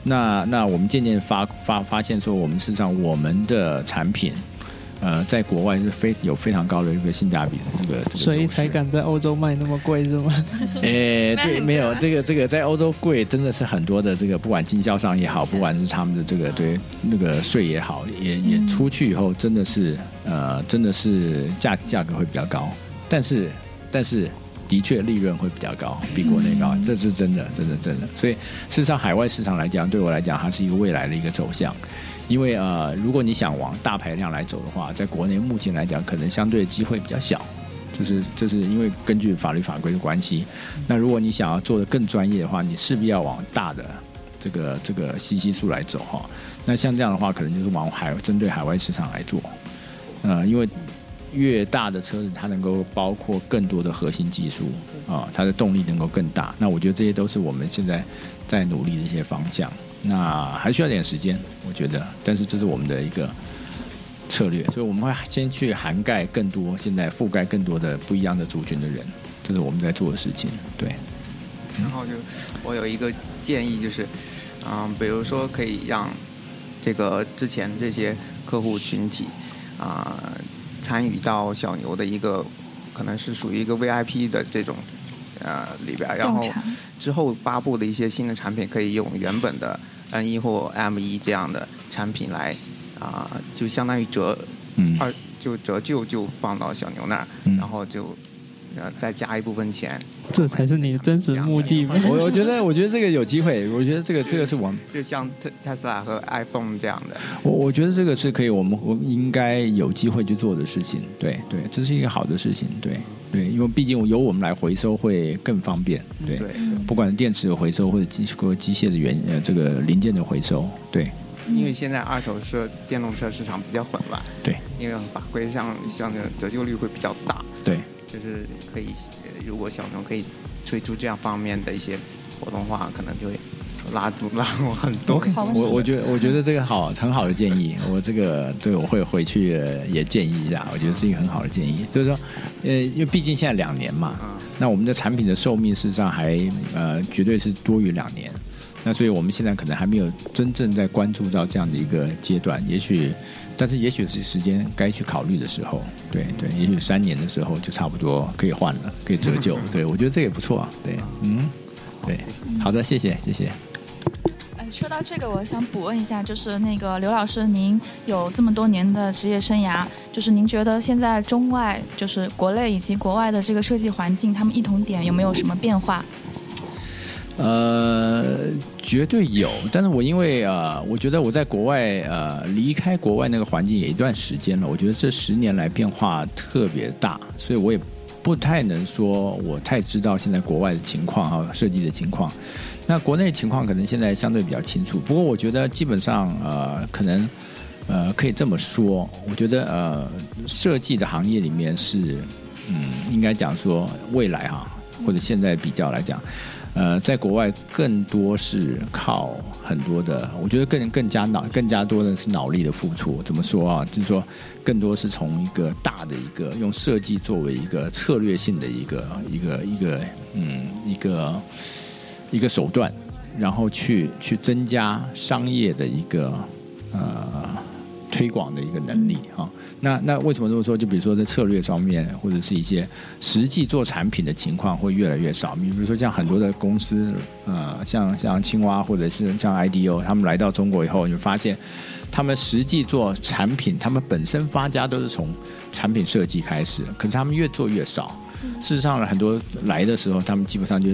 那那我们渐渐发发发现说，我们事实上我们的产品，呃，在国外是非有非常高的一个性价比的这个。所以才敢在欧洲卖那么贵是吗？诶，对，没有 这个这个在欧洲贵，真的是很多的这个，不管经销商也好，不管是他们的这个对那个税也好，也也出去以后真的是呃，真的是价价格会比较高，但是。但是的确利润会比较高，比国内高，这是真的，真的，真的。所以事实上，海外市场来讲，对我来讲，它是一个未来的一个走向。因为呃，如果你想往大排量来走的话，在国内目前来讲，可能相对机会比较小。就是这是因为根据法律法规的关系。那如果你想要做的更专业的话，你势必要往大的这个这个信息素来走哈。那像这样的话，可能就是往海针对海外市场来做。呃，因为。越大的车子，它能够包括更多的核心技术啊，它的动力能够更大。那我觉得这些都是我们现在在努力的一些方向。那还需要点时间，我觉得。但是这是我们的一个策略，所以我们会先去涵盖更多，现在覆盖更多的不一样的族群的人，这是我们在做的事情。对。然后就我有一个建议，就是嗯，比如说可以让这个之前这些客户群体啊。参与到小牛的一个，可能是属于一个 VIP 的这种，呃里边，然后之后发布的一些新的产品，可以用原本的 N 一或 M 一这样的产品来，啊，就相当于折二就折旧就放到小牛那儿，然后就。呃，再加一部分钱，这才是你的真实目的。我我觉得，我觉得这个有机会。我觉得这个这个是我们就像特特斯拉和 iPhone 这样的。我我觉得这个是可以，我们我应该有机会去做的事情。对对，这是一个好的事情。对对，因为毕竟由我们来回收会更方便。对，不管是电池的回收或者机或机械的原呃这个零件的回收。对，因为现在二手车电动车市场比较混乱。对，因为法规上像那个折旧率会比较大。对。就是可以，如果小牛可以推出这样方面的一些活动话，可能就会拉住拉我很多。我我觉得我觉得这个好很好的建议，我这个对我会回去也建议一下，我觉得是一个很好的建议。就是说，呃，因为毕竟现在两年嘛，那我们的产品的寿命事实上还呃绝对是多于两年。那所以我们现在可能还没有真正在关注到这样的一个阶段，也许，但是也许是时间该去考虑的时候，对对，也许三年的时候就差不多可以换了，可以折旧，对我觉得这也不错啊，对，嗯，对，好的，谢谢谢谢。说到这个，我想补问一下，就是那个刘老师，您有这么多年的职业生涯，就是您觉得现在中外，就是国内以及国外的这个设计环境，他们异同点有没有什么变化？呃，绝对有，但是我因为呃，我觉得我在国外呃离开国外那个环境也一段时间了，我觉得这十年来变化特别大，所以我也不太能说我太知道现在国外的情况啊，设计的情况。那国内情况可能现在相对比较清楚，不过我觉得基本上呃，可能呃可以这么说，我觉得呃设计的行业里面是嗯，应该讲说未来哈，或者现在比较来讲。呃，在国外更多是靠很多的，我觉得更更加脑更加多的是脑力的付出。怎么说啊？就是说，更多是从一个大的一个用设计作为一个策略性的一个一个一个嗯一个一个手段，然后去去增加商业的一个呃推广的一个能力啊。那那为什么这么说？就比如说在策略方面，或者是一些实际做产品的情况会越来越少。你比如说像很多的公司，呃，像像青蛙或者是像 IDO，他们来到中国以后，你发现他们实际做产品，他们本身发家都是从产品设计开始，可是他们越做越少。事实上呢，很多来的时候，他们基本上就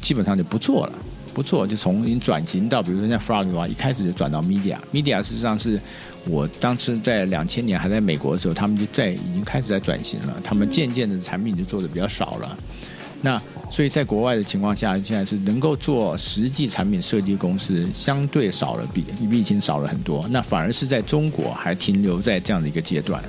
基本上就不做了。不错，就从已经转型到，比如说像 Frog 的话，一开始就转到 Media，Media 事实上是我当时在两千年还在美国的时候，他们就在已经开始在转型了，他们渐渐的产品就做的比较少了。那所以在国外的情况下，现在是能够做实际产品设计公司相对少了，比比以前少了很多。那反而是在中国还停留在这样的一个阶段。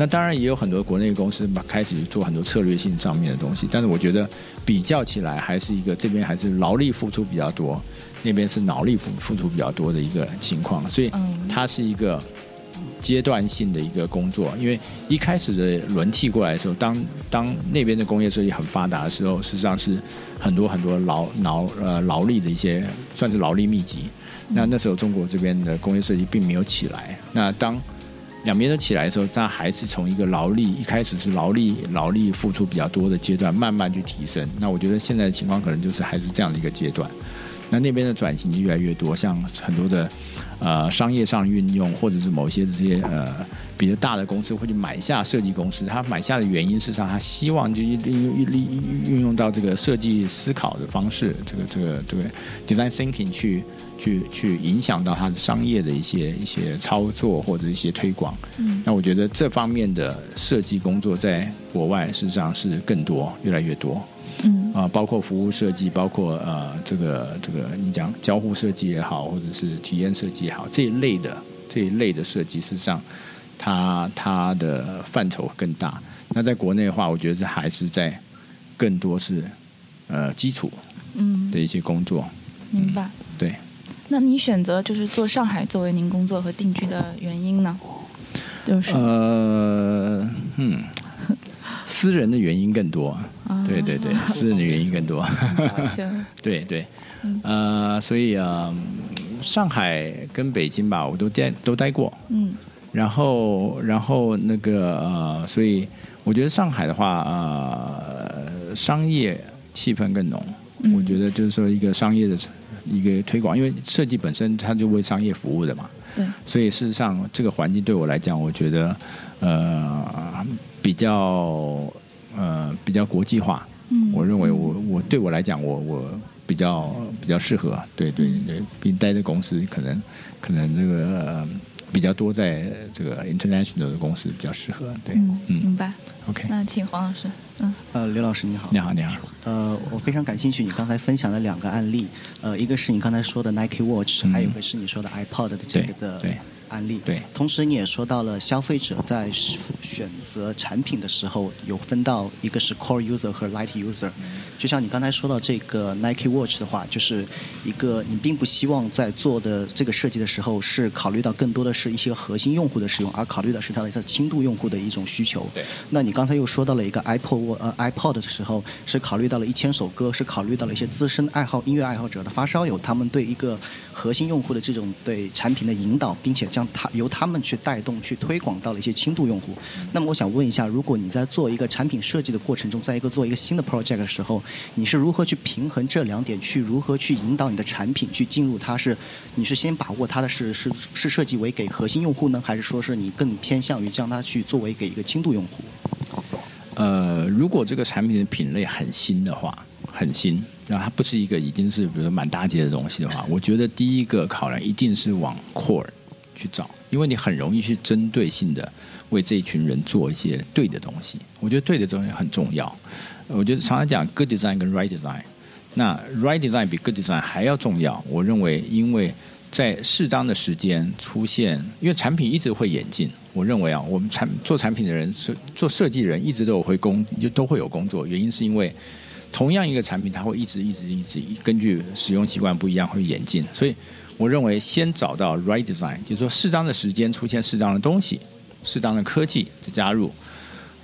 那当然也有很多国内公司把开始做很多策略性上面的东西，但是我觉得比较起来还是一个这边还是劳力付出比较多，那边是脑力付付出比较多的一个情况，所以它是一个阶段性的一个工作。因为一开始的轮替过来的时候，当当那边的工业设计很发达的时候，实际上是很多很多劳劳呃劳力的一些算是劳力密集。那那时候中国这边的工业设计并没有起来。那当两边都起来的时候，它还是从一个劳力一开始是劳力劳力付出比较多的阶段，慢慢去提升。那我觉得现在的情况可能就是还是这样的一个阶段。那那边的转型就越来越多，像很多的呃商业上运用，或者是某些这些呃比较大的公司会去买下设计公司。他买下的原因，事实上他希望就利利利运用到这个设计思考的方式，这个这个这个 design thinking 去去去影响到他的商业的一些一些操作或者一些推广。嗯，那我觉得这方面的设计工作在国外事实上是更多，越来越多。嗯啊，包括服务设计，包括呃，这个这个你讲交互设计也好，或者是体验设计也好，这一类的这一类的设计，事实上它它的范畴更大。那在国内的话，我觉得是还是在更多是呃基础嗯的一些工作。明白。对，那你选择就是做上海作为您工作和定居的原因呢？就是呃嗯，私人的原因更多。啊对对对，私人的原因更多。歉 对对，呃，所以啊、上海跟北京吧，我都待都待过。嗯然后，然后那个呃，所以我觉得上海的话，呃，商业气氛更浓。嗯我觉得就是说一个商业的一个推广，因为设计本身它就为商业服务的嘛。对。所以事实上，这个环境对我来讲，我觉得呃比较呃比较国际化。嗯我认为我我对我来讲，我我比较比较适合。对对对，并待在公司可能可能这个、呃比较多，在这个 international 的公司比较适合。对，嗯，嗯明白。OK 那请黄老师。嗯呃，刘老师你好。你好，你好。呃，我非常感兴趣你刚才分享的两个案例，呃，一个是你刚才说的 Nike Watch，、嗯还有一个是你说的 iPod 的这个的对案例。对。同时你也说到了消费者在选择产品的时候有分到一个是 Core User 和 Light User。就像你刚才说到这个 Nike Watch 的话，就是一个你并不希望在做的这个设计的时候是考虑到更多的是一些核心用户的使用，而考虑的是它的它的轻度用户的一种需求。对。那你刚才又说到了一个 iPod 呃 iPod 的时候，是考虑到了一千首歌，是考虑到了一些资深爱好音乐爱好者的发烧友，他们对一个核心用户的这种对产品的引导，并且将他由他们去带动去推广到了一些轻度用户。那么我想问一下，如果你在做一个产品设计的过程中，在一个做一个新的 project 的时候，你是如何去平衡这两点，去如何去引导你的产品去进入它是？你是先把握它的是是是设计为给核心用户呢，还是说是你更偏向于将它去作为给一个轻度用户？呃，如果这个产品的品类很新的话，很新，然后它不是一个已经是比如说满大街的东西的话，我觉得第一个考量一定是往 core 去找，因为你很容易去针对性的为这一群人做一些对的东西。我觉得对的东西很重要。我觉得常常讲 good design 跟 right design，那 right design 比 good design 还要重要。我认为，因为在适当的时间出现，因为产品一直会演进。我认为啊，我们产做产品的人，是做设计人一直都有会工，就都会有工作。原因是因为同样一个产品，它会一直一直一直根据使用习惯不一样会演进。所以我认为，先找到 right design，就是说适当的时间出现适当的东西，适当的科技的加入，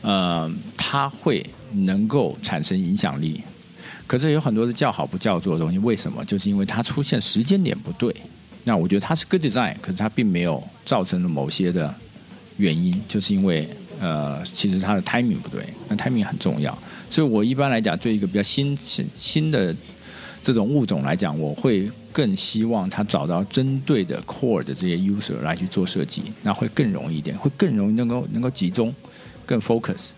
呃，它会能够产生影响力。可是有很多是叫好不叫座的东西，为什么？就是因为它出现时间点不对。那我觉得它是 good design，可是它并没有造成了某些的原因，就是因为呃，其实它的 timing 不对，那 timing 很重要。所以我一般来讲，对一个比较新新新的这种物种来讲，我会更希望他找到针对的 core 的这些 user 来去做设计，那会更容易一点，会更容易能够能够集中，更 focus。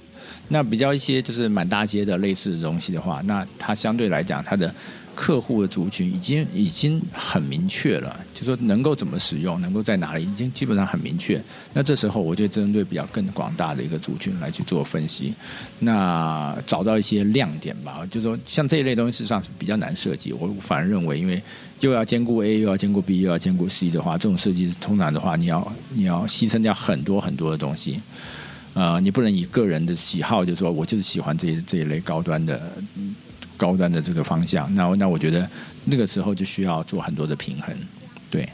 那比较一些就是满大街的类似的东西的话，那它相对来讲它的。客户的族群已经已经很明确了，就说能够怎么使用，能够在哪里，已经基本上很明确。那这时候，我就针对比较更广大的一个族群来去做分析，那找到一些亮点吧。就说像这一类东西，事实上是比较难设计。我反而认为，因为又要兼顾 A，又要兼顾 B，又要兼顾 C 的话，这种设计通常的话，你要你要牺牲掉很多很多的东西。呃，你不能以个人的喜好，就是说我就是喜欢这这一类高端的。高端的这个方向，那那我觉得那个时候就需要做很多的平衡。对，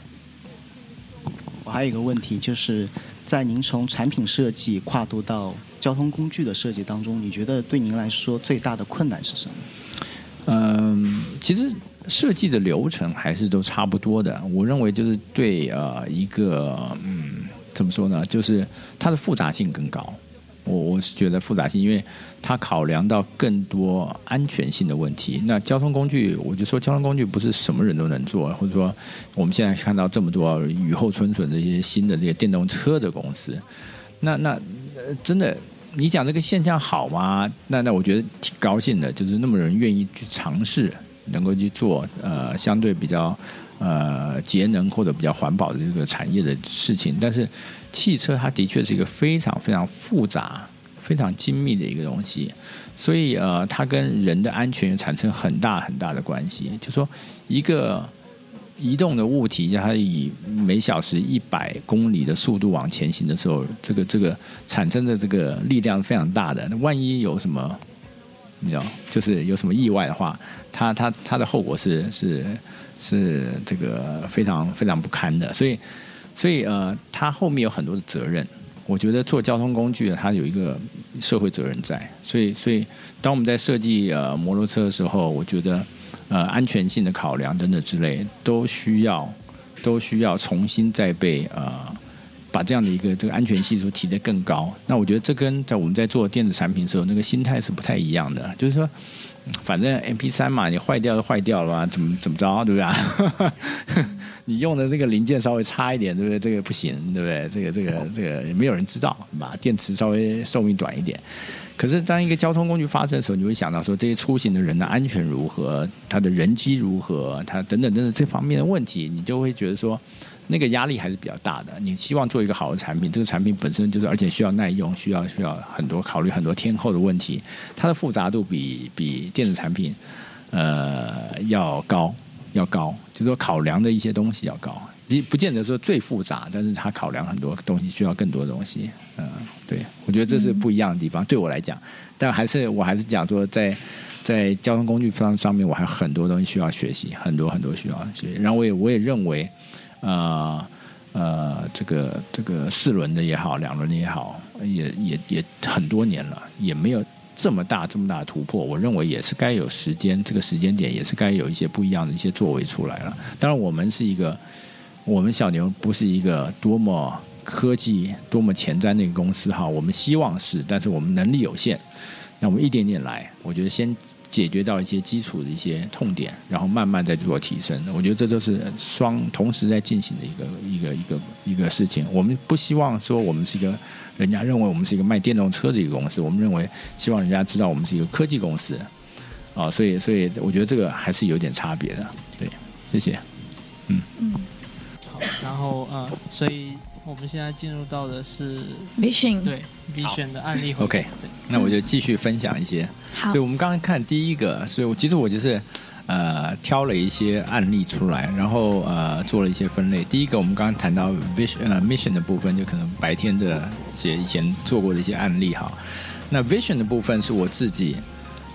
我还有一个问题，就是在您从产品设计跨度到交通工具的设计当中，你觉得对您来说最大的困难是什么？嗯，其实设计的流程还是都差不多的。我认为就是对呃一个嗯怎么说呢，就是它的复杂性更高。我我是觉得复杂性，因为它考量到更多安全性的问题。那交通工具，我就说交通工具不是什么人都能做，或者说我们现在看到这么多雨后春笋的一些新的这些电动车的公司，那那真的，你讲这个现象好吗？那那我觉得挺高兴的，就是那么人愿意去尝试，能够去做呃相对比较呃节能或者比较环保的这个产业的事情，但是。汽车它的确是一个非常非常复杂、非常精密的一个东西，所以呃，它跟人的安全产生很大很大的关系。就说一个移动的物体，它以每小时一百公里的速度往前行的时候，这个这个产生的这个力量非常大的。那万一有什么，你知道，就是有什么意外的话，它它它的后果是是是这个非常非常不堪的。所以。所以呃，他后面有很多的责任。我觉得做交通工具的，它有一个社会责任在。所以，所以当我们在设计呃摩托车的时候，我觉得呃安全性的考量等等之类，都需要都需要重新再被呃把这样的一个这个安全系数提得更高。那我觉得这跟在我们在做电子产品的时候那个心态是不太一样的，就是说。反正 M P 三嘛，你坏掉就坏掉了嘛，怎么怎么着，对不对？你用的这个零件稍微差一点，对不对？这个不行，对不对？这个这个这个没有人知道，对吧？电池稍微寿命短一点。可是当一个交通工具发生的时候，你会想到说这些出行的人的安全如何，他的人机如何，他等等等等这方面的问题，你就会觉得说。那个压力还是比较大的。你希望做一个好的产品，这个产品本身就是，而且需要耐用，需要需要很多考虑很多天后的问题，它的复杂度比比电子产品呃要高要高，就是说考量的一些东西要高。你不见得说最复杂，但是它考量很多东西需要更多东西。嗯，对，我觉得这是不一样的地方。对我来讲，但还是我还是讲说，在在交通工具方上面，我还有很多东西需要学习，很多很多需要学习。然后我也我也认为。呃呃，这个这个四轮的也好，两轮的也好，也也也很多年了，也没有这么大这么大的突破。我认为也是该有时间，这个时间点也是该有一些不一样的一些作为出来了。当然，我们是一个，我们小牛不是一个多么科技多么前瞻的一个公司哈，我们希望是，但是我们能力有限，那我们一点点来，我觉得先。解决到一些基础的一些痛点，然后慢慢在做提升。我觉得这都是双同时在进行的一个一个一个一个事情。我们不希望说我们是一个人家认为我们是一个卖电动车的一个公司，我们认为希望人家知道我们是一个科技公司。啊，所以所以我觉得这个还是有点差别的。对，谢谢。嗯嗯，好，然后呃，所以我们现在进入到的是 Vision 对 Vision 的案例。OK，对，那我就继续分享一些。好所以我们刚刚看第一个，所以我其实我就是呃挑了一些案例出来，然后呃做了一些分类。第一个我们刚刚谈到 vision 呃 mission 的部分，就可能白天的一些以前做过的一些案例哈。那 vision 的部分是我自己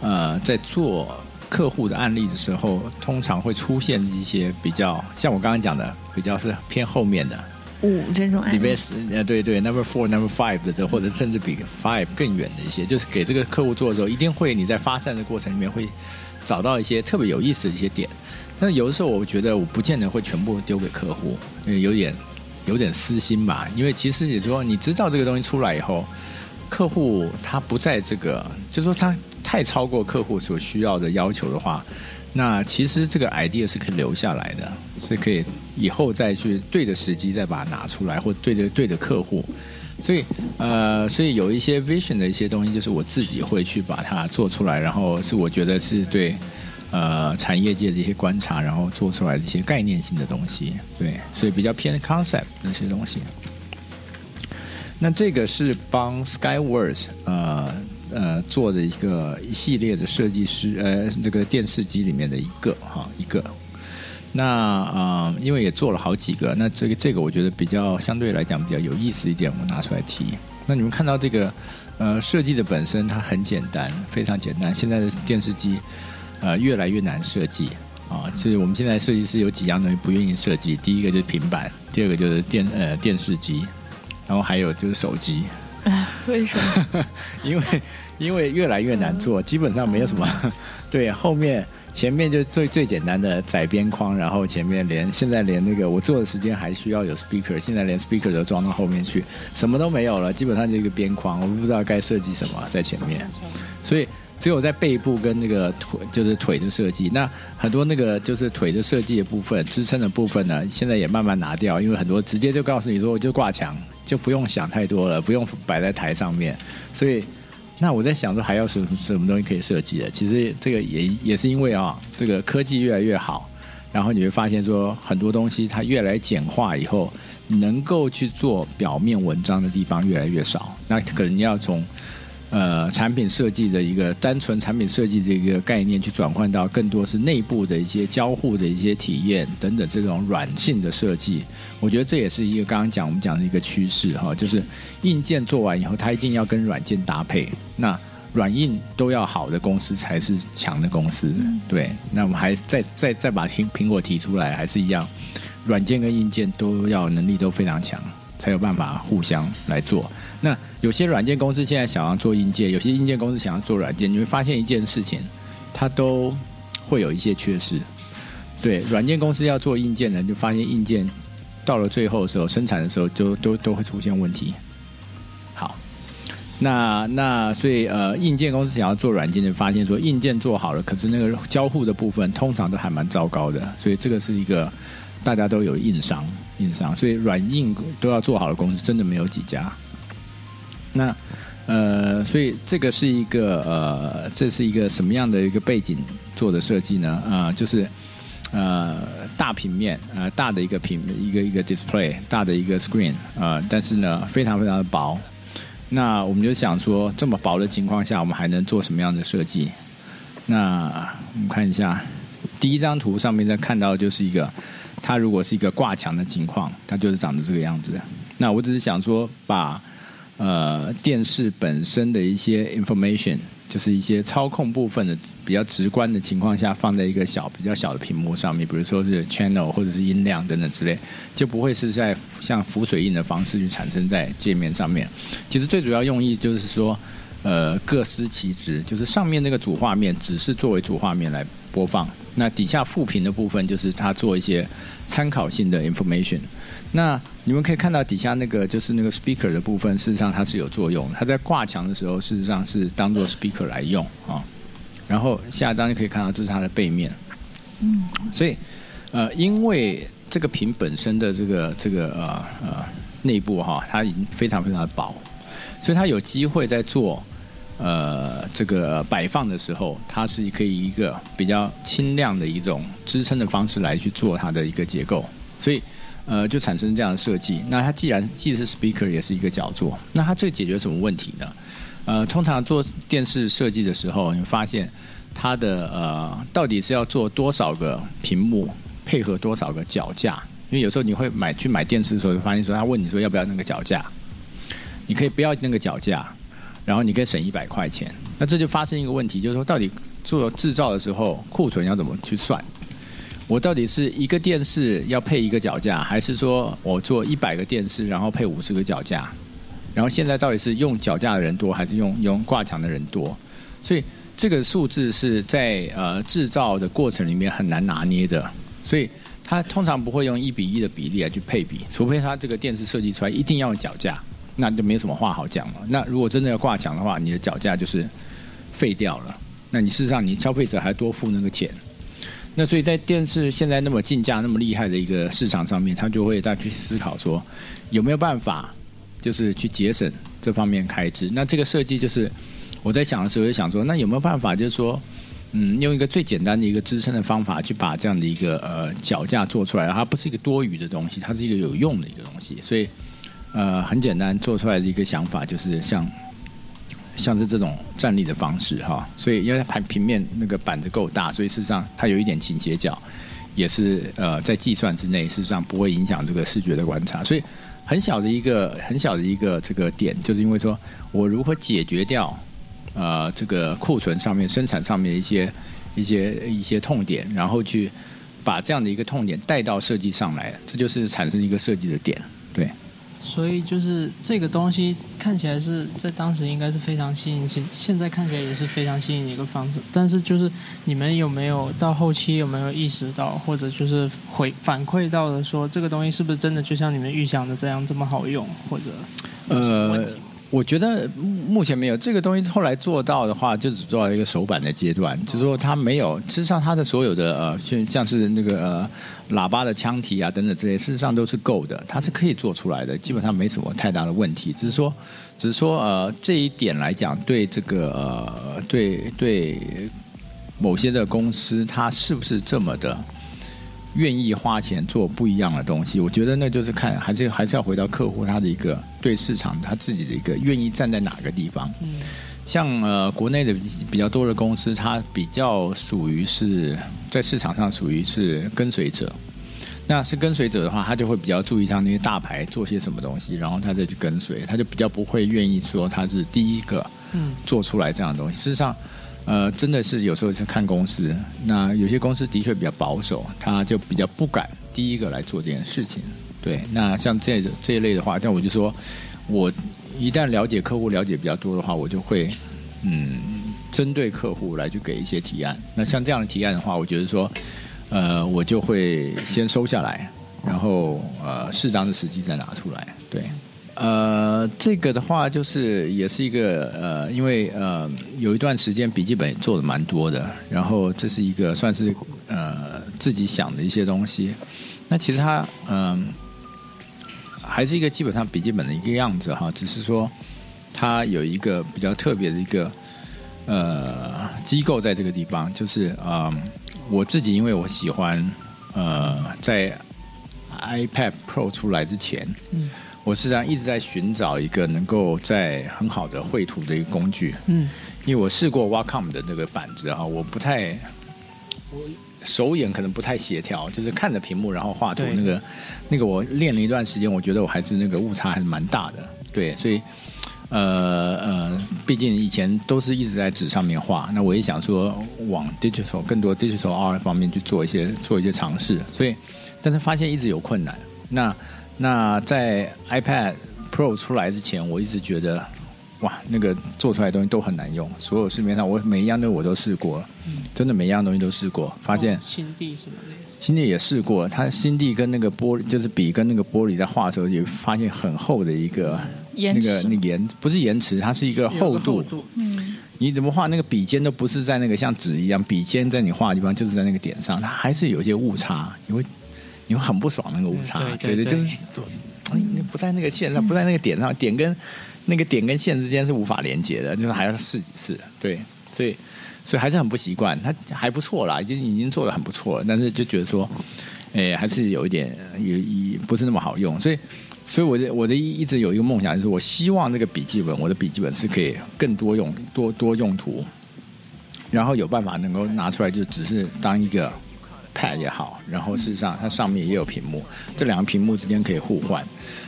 呃在做客户的案例的时候，通常会出现一些比较像我刚刚讲的，比较是偏后面的。五这种里边是呃对对，number four number five 的这，或者甚至比 five 更远的一些，就是给这个客户做的时候，一定会你在发散的过程里面会找到一些特别有意思的一些点。但是有的时候，我觉得我不见得会全部丢给客户，因为有点有点私心吧。因为其实也说，你知道这个东西出来以后，客户他不在这个，就是说他太超过客户所需要的要求的话，那其实这个 idea 是可以留下来的，是可以以后再去对的时机再把它拿出来，或对着对的客户。所以呃，所以有一些 vision 的一些东西，就是我自己会去把它做出来，然后是我觉得是对呃产业界的一些观察，然后做出来的一些概念性的东西。对，所以比较偏 concept 那些东西。那这个是帮 Skyworks 呃呃做的一个一系列的设计师呃这个电视机里面的一个哈一个。那啊、因为也做了好几个，那这个这个我觉得比较相对来讲比较有意思一点，我拿出来提。那你们看到这个呃设计的本身它很简单，非常简单。现在的电视机呃越来越难设计啊，其实我们现在设计师有几样东西不愿意设计，第一个就是平板，第二个就是电呃电视机，然后还有就是手机。为什么？因为因为越来越难做，基本上没有什么。对，后面前面就最最简单的窄边框，然后前面连现在连那个我做的时间还需要有 speaker，现在连 speaker 都装到后面去，什么都没有了，基本上就一个边框，我不知道该设计什么在前面，所以。只有在背部跟那个腿，就是腿的设计。那很多那个就是腿的设计的部分，支撑的部分呢，现在也慢慢拿掉，因为很多直接就告诉你说，我就挂墙，就不用想太多了，不用摆在台上面。所以，那我在想说，还有什什么东西可以设计的？其实这个也也是因为啊，这个科技越来越好，然后你会发现说，很多东西它越来简化以后，能够去做表面文章的地方越来越少。那可能要从呃，产品设计的一个单纯产品设计的一个概念，去转换到更多是内部的一些交互的一些体验等等这种软性的设计。我觉得这也是一个刚刚讲我们讲的一个趋势哈，就是硬件做完以后，它一定要跟软件搭配。那软硬都要好的公司才是强的公司。对，那我们还再再再把苹苹果提出来，还是一样，软件跟硬件都要能力都非常强，才有办法互相来做。那有些软件公司现在想要做硬件，有些硬件公司想要做软件，你会发现一件事情，它都会有一些缺失。对，软件公司要做硬件的，就发现硬件到了最后的时候，生产的时候就都都会出现问题。好，那那所以呃，硬件公司想要做软件，就发现说硬件做好了，可是那个交互的部分通常都还蛮糟糕的，所以这个是一个大家都有硬伤，硬伤，所以软硬都要做好的公司真的没有几家。那呃，所以这个是一个呃，这是一个什么样的一个背景做的设计呢？啊、就是呃大平面呃大的一个平一个一个 display 大的一个 screen 啊、但是呢非常非常的薄。那我们就想说，这么薄的情况下，我们还能做什么样的设计？那我们看一下第一张图上面在看到的就是一个，它如果是一个挂墙的情况，它就是长得这个样子。那我只是想说把。呃，电视本身的一些 information，就是一些操控部分的比较直观的情况下，放在一个小比较小的屏幕上面，比如说是 channel 或者是音量等等之类，就不会是在像浮水印的方式去产生在界面上面。其实最主要用意就是说，呃，各司其职，就是上面那个主画面只是作为主画面来播放，那底下副屏的部分就是它做一些参考性的 information。那你们可以看到底下那个就是那个 speaker 的部分，事实上它是有作用。它在挂墙的时候，事实上是当做 speaker 来用啊。然后下一张就可以看到，这是它的背面。嗯，所以呃，因为这个屏本身的这个这个呃呃内部哈，它已经非常非常的薄，所以它有机会在做呃这个摆放的时候，它是可以一个比较轻量的一种支撑的方式来去做它的一个结构，所以呃就产生这样的设计。那它既然既是 speaker 也是一个角座，那它这解决什么问题呢？呃，通常做电视设计的时候，你发现它的呃到底是要做多少个屏幕，配合多少个脚架？因为有时候你会买去买电视的时候，就发现说他问你说要不要那个脚架，你可以不要那个脚架，然后你可以省一百块钱。那这就发生一个问题，就是说到底做制造的时候库存要怎么去算？我到底是一个电视要配一个脚架，还是说我做一百个电视然后配五十个脚架？然后现在到底是用脚架的人多，还是用用挂墙的人多？所以这个数字是在呃制造的过程里面很难拿捏的，所以它通常不会用一比一的比例来去配比，除非它这个电视设计出来一定要用脚架，那就没什么话好讲了。那如果真的要挂墙的话，你的脚架就是废掉了，那你事实上你消费者还多付那个钱。那所以在电视现在那么竞价那么厉害的一个市场上面，他就会再去思考说有没有办法。就是去节省这方面开支。那这个设计就是我在想的时候，就想说，那有没有办法，就是说，嗯，用一个最简单的一个支撑的方法，去把这样的一个呃脚架做出来，它不是一个多余的东西，它是一个有用的一个东西。所以，呃，很简单做出来的一个想法，就是像像是这种站立的方式哈。所以因为它盘平面那个板子够大，所以事实上它有一点倾斜角，也是呃在计算之内，事实上不会影响这个视觉的观察。所以。很小的一个很小的一个这个点，就是因为说我如何解决掉呃这个库存上面生产上面一些一些一些痛点，然后去把这样的一个痛点带到设计上来，这就是产生一个设计的点，对。所以就是这个东西看起来是在当时应该是非常吸引，现现在看起来也是非常吸引一个方式。但是就是你们有没有到后期有没有意识到，或者就是回反馈到的说这个东西是不是真的就像你们预想的这样这么好用，或者呃。我觉得目前没有这个东西，后来做到的话，就只做到一个手板的阶段，就是说它没有，事实上它的所有的呃，像像是那个呃喇叭的腔体啊等等这些，事实上都是够的，它是可以做出来的，基本上没什么太大的问题，只是说，只是说呃这一点来讲，对这个呃对对某些的公司，它是不是这么的？愿意花钱做不一样的东西，我觉得那就是看还是还是要回到客户他的一个对市场他自己的一个愿意站在哪个地方。嗯，像呃国内的比较多的公司，它比较属于是在市场上属于是跟随者。那是跟随者的话，他就会比较注意像那些大牌做些什么东西，然后他再去跟随，他就比较不会愿意说他是第一个嗯做出来这样的东西。事实上。呃，真的是有时候是看公司，那有些公司的确比较保守，他就比较不敢第一个来做这件事情。对，那像这这一类的话，但我就说，我一旦了解客户了解比较多的话，我就会嗯，针对客户来去给一些提案。那像这样的提案的话，我觉得说，呃，我就会先收下来，然后呃，适当的时机再拿出来。对。呃，这个的话就是也是一个呃，因为呃有一段时间笔记本做的蛮多的，然后这是一个算是呃自己想的一些东西。那其实它嗯还是一个基本上笔记本的一个样子哈，只是说它有一个比较特别的一个呃机构在这个地方，就是啊我自己因为我喜欢呃在 iPad Pro 出来之前。嗯。我实际上一直在寻找一个能够在很好的绘图的一个工具。嗯，因为我试过 Wacom 的那个板子啊，我不太，我手眼可能不太协调，就是看着屏幕然后画图那个，那个我练了一段时间，我觉得我还是那个误差还是蛮大的。对，所以呃呃，毕竟以前都是一直在纸上面画，那我也想说往 digital 更多 digital art 方面去做一些做一些尝试，所以但是发现一直有困难。那那在 iPad Pro 出来之前，我一直觉得，哇，那个做出来的东西都很难用。所有市面上我每一样东西我都试过了，真的每一样东西都试过，发现。新地什么的。新地也试过，它新地跟那个玻璃，就是笔跟那个玻璃在画的时候，也发现很厚的一个那个那延不是延迟，它是一个厚度。嗯。你怎么画那个笔尖都不是在那个像纸一样，笔尖在你画的地方就是在那个点上，它还是有一些误差，你会。你会很不爽那个误差，对对，就是，哎，你不在那个线上，不在那个点上，点跟那个点跟线之间是无法连接的，就是还要试几次。对，所以所以还是很不习惯。它还不错啦，已经已经做的很不错了，但是就觉得说，哎，还是有一点有一不是那么好用。所以所以我的我的一一直有一个梦想，就是我希望这个笔记本，我的笔记本是可以更多用多多用途，然后有办法能够拿出来，就只是当一个 pad 也好，然后事实上它上面也有屏幕，这两个屏幕之间可以互换，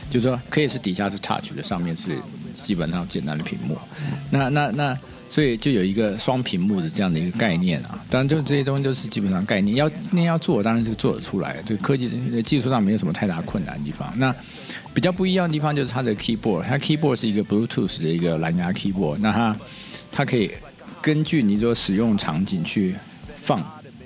就是说可以是底下是 touch 的，上面是基本上简单的屏幕。那那那，所以就有一个双屏幕的这样的一个概念啊。当然，就这些东西都是基本上概念，要那要做，当然是做得出来。这科技技术上没有什么太大困难的地方。那比较不一样的地方就是它的 keyboard，它 keyboard 是一个 Bluetooth 的一个蓝牙 keyboard，那它它可以根据你所使用场景去放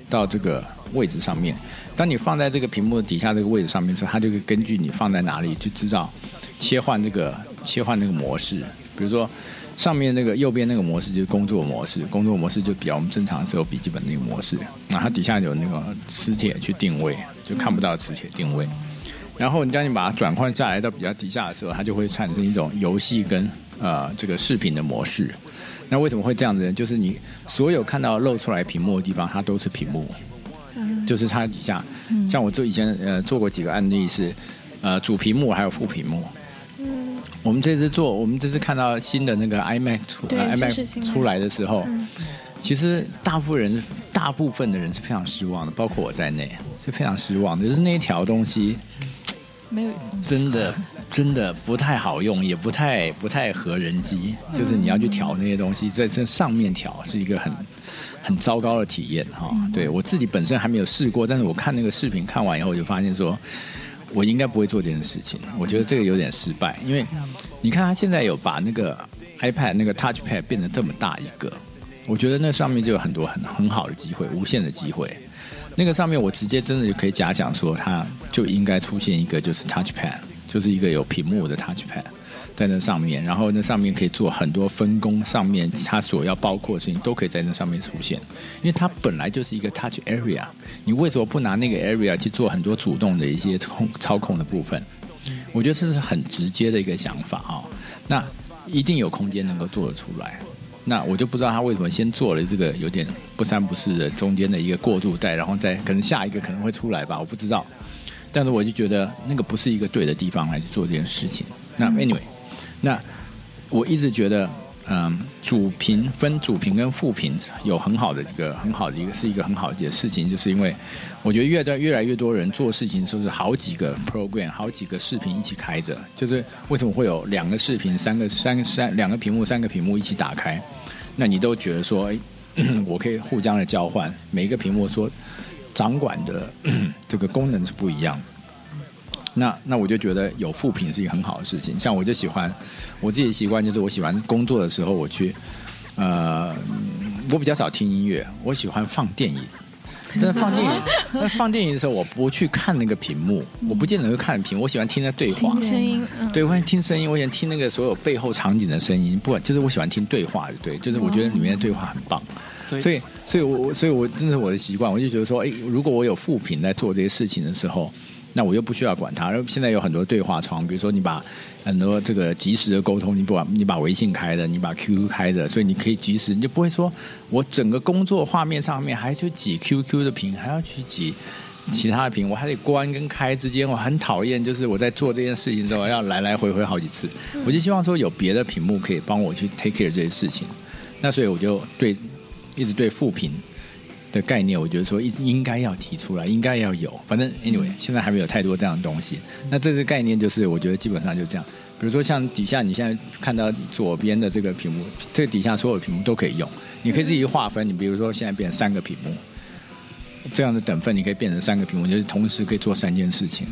到这个位置上面。当你放在这个屏幕底下这个位置上面的时候，它就会根据你放在哪里去知道切换这个切换那个模式。比如说上面那个右边那个模式就是工作模式，工作模式就比较我们正常的时候笔记本那个模式。那它底下有那个磁铁去定位，就看不到磁铁定位。然后你当你把它转换下来到比较底下的时候，它就会产生一种游戏跟呃这个视频的模式。那为什么会这样子呢？就是你所有看到露出来屏幕的地方，它都是屏幕，就是它底下。像我做以前呃做过几个案例是呃主屏幕还有副屏幕。嗯，我们这次做，我们这次看到新的那个 iMac 出 iMac 出来的时候，嗯其实大部分人大部分的人是非常失望的，包括我在内是非常失望的。就是那一条东西没有真的真的不太好用，也不太不太合人机。就是你要去调那些东西，在这上面调是一个很很糟糕的体验哈。对我自己本身还没有试过，但是我看那个视频看完以后，我就发现说。我应该不会做这件事情，我觉得这个有点失败，因为你看他现在有把那个 iPad 那个 Touch Pad 变得这么大一个，我觉得那上面就有很多很很好的机会，无限的机会。那个上面我直接真的就可以假想说，它就应该出现一个就是 Touch Pad，就是一个有屏幕的 Touch Pad 在那上面，然后那上面可以做很多分工，上面它所要包括的事情都可以在那上面出现，因为它本来就是一个 Touch Area，你为什么不拿那个 Area 去做很多主动的一些控操控的部分？我觉得这是很直接的一个想法啊、那一定有空间能够做得出来。那我就不知道他为什么先做了这个有点不三不四的中间的一个过渡带，然后再可能下一个可能会出来吧，我不知道。但是我就觉得那个不是一个对的地方来做这件事情。那 anyway，那我一直觉得，嗯，主屏分主屏跟副屏有很好的这个很好的一个是一个很好的事情，就是因为我觉得越来越来越多人做事情都是好几个 program，好几个视频一起开着，就是为什么会有两个视频、三个三三两个屏幕、三个屏幕一起打开？那你都觉得说，哎，我可以互相的交换，每一个屏幕说掌管的这个功能是不一样的。那那我就觉得有副品是一个很好的事情。像我就喜欢我自己的习惯，就是我喜欢工作的时候我去，呃，我比较少听音乐，我喜欢放电影。但是放电影，但放电影的时候，我不去看那个屏幕，我不见得会看屏幕，我喜欢听那对话。听声音，嗯对，我喜欢听声音，我喜欢听那个所有背后场景的声音，不管就是我喜欢听对话，对，就是我觉得里面的对话很棒。对所以，所以我我所以我这是我的习惯，我就觉得说，哎，如果我有副屏在做这些事情的时候，那我又不需要管它。然后现在有很多对话窗，比如说你把很多这个及时的沟通，你不管你把微信开的，你把 QQ 开的，所以你可以及时，你就不会说我整个工作画面上面还去挤 QQ 的屏，还要去挤。其他的屏我还得关跟开之间，我很讨厌，就是我在做这件事情的时候要来来回回好几次。我就希望说有别的屏幕可以帮我去 take care 这些事情。那所以我就对一直对副屏的概念，我觉得说一应该要提出来，应该要有。反正 anyway，现在还没有太多这样的东西。那这个概念就是，我觉得基本上就这样。比如说像底下你现在看到左边的这个屏幕，这个底下所有的屏幕都可以用，你可以自己划分。你比如说现在变成三个屏幕，这样的等分你可以变成三个屏幕，就是同时可以做三件事情，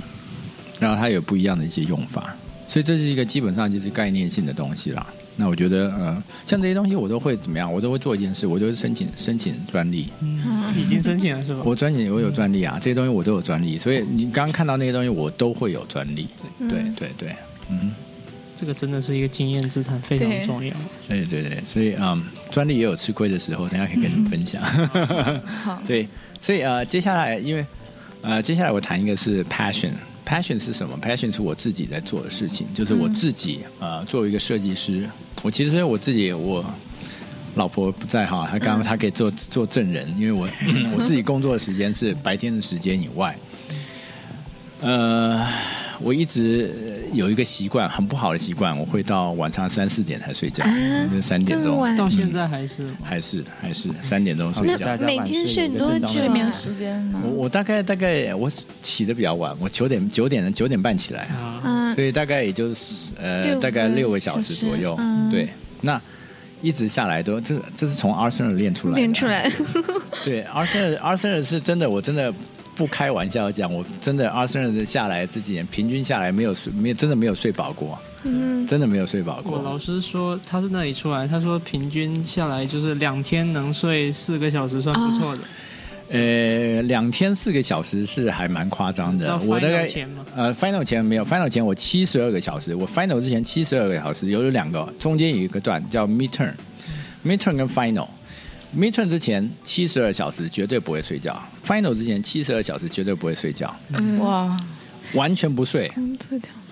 然后它有不一样的一些用法。所以这是一个基本上就是概念性的东西啦。那我觉得，呃，像这些东西我都会怎么样？我都会做一件事，我就是申请申请专利。嗯已经申请了是吧？我专辑我有专利啊，这些东西我都有专利，所以你刚刚看到那些东西我都会有专利。嗯对对对，嗯，这个真的是一个经验之谈，非常重要。对对对，所以嗯，专利也有吃亏的时候，等一下可以跟你们分享。好 对，所以呃，接下来因为呃，接下来我谈一个是 passion。passion 是什么？passion 是我自己在做的事情，就是我自己呃作为一个设计师，我其实我自己我。老婆不在哈，她刚刚她可以做做证人，因为我 我自己工作的时间是白天的时间以外，呃，我一直有一个习惯，很不好的习惯，我会到晚上三四点才睡觉，就三点钟，到现在还是还是还是三点钟睡觉。每天睡多久？睡眠时间呢？我我大概大概我起的比较晚，我九点九点九点半起来啊，所以大概也就是呃大概六个小时左右。对，那。一直下来都这这是从阿森纳练出来，练出来。对，阿森纳阿森纳是真的，我真的不开玩笑讲，我真的阿森纳下来这几年平均下来没有睡，没有真的没有睡饱过，嗯，真的没有睡饱过。我老师说他是那里出来，他说平均下来就是两天能睡四个小时算不错的。呃，两天四个小时是还蛮夸张的。我大概呃，final 前没有，final 前我七十二个小时。我 final 之前七十二个小时，有有两个，中间有一个段叫 midterm，midterm 跟 final，midterm 之前七十二小时绝对不会睡觉，final 之前七十二小时绝对不会睡觉。哇，完全不睡。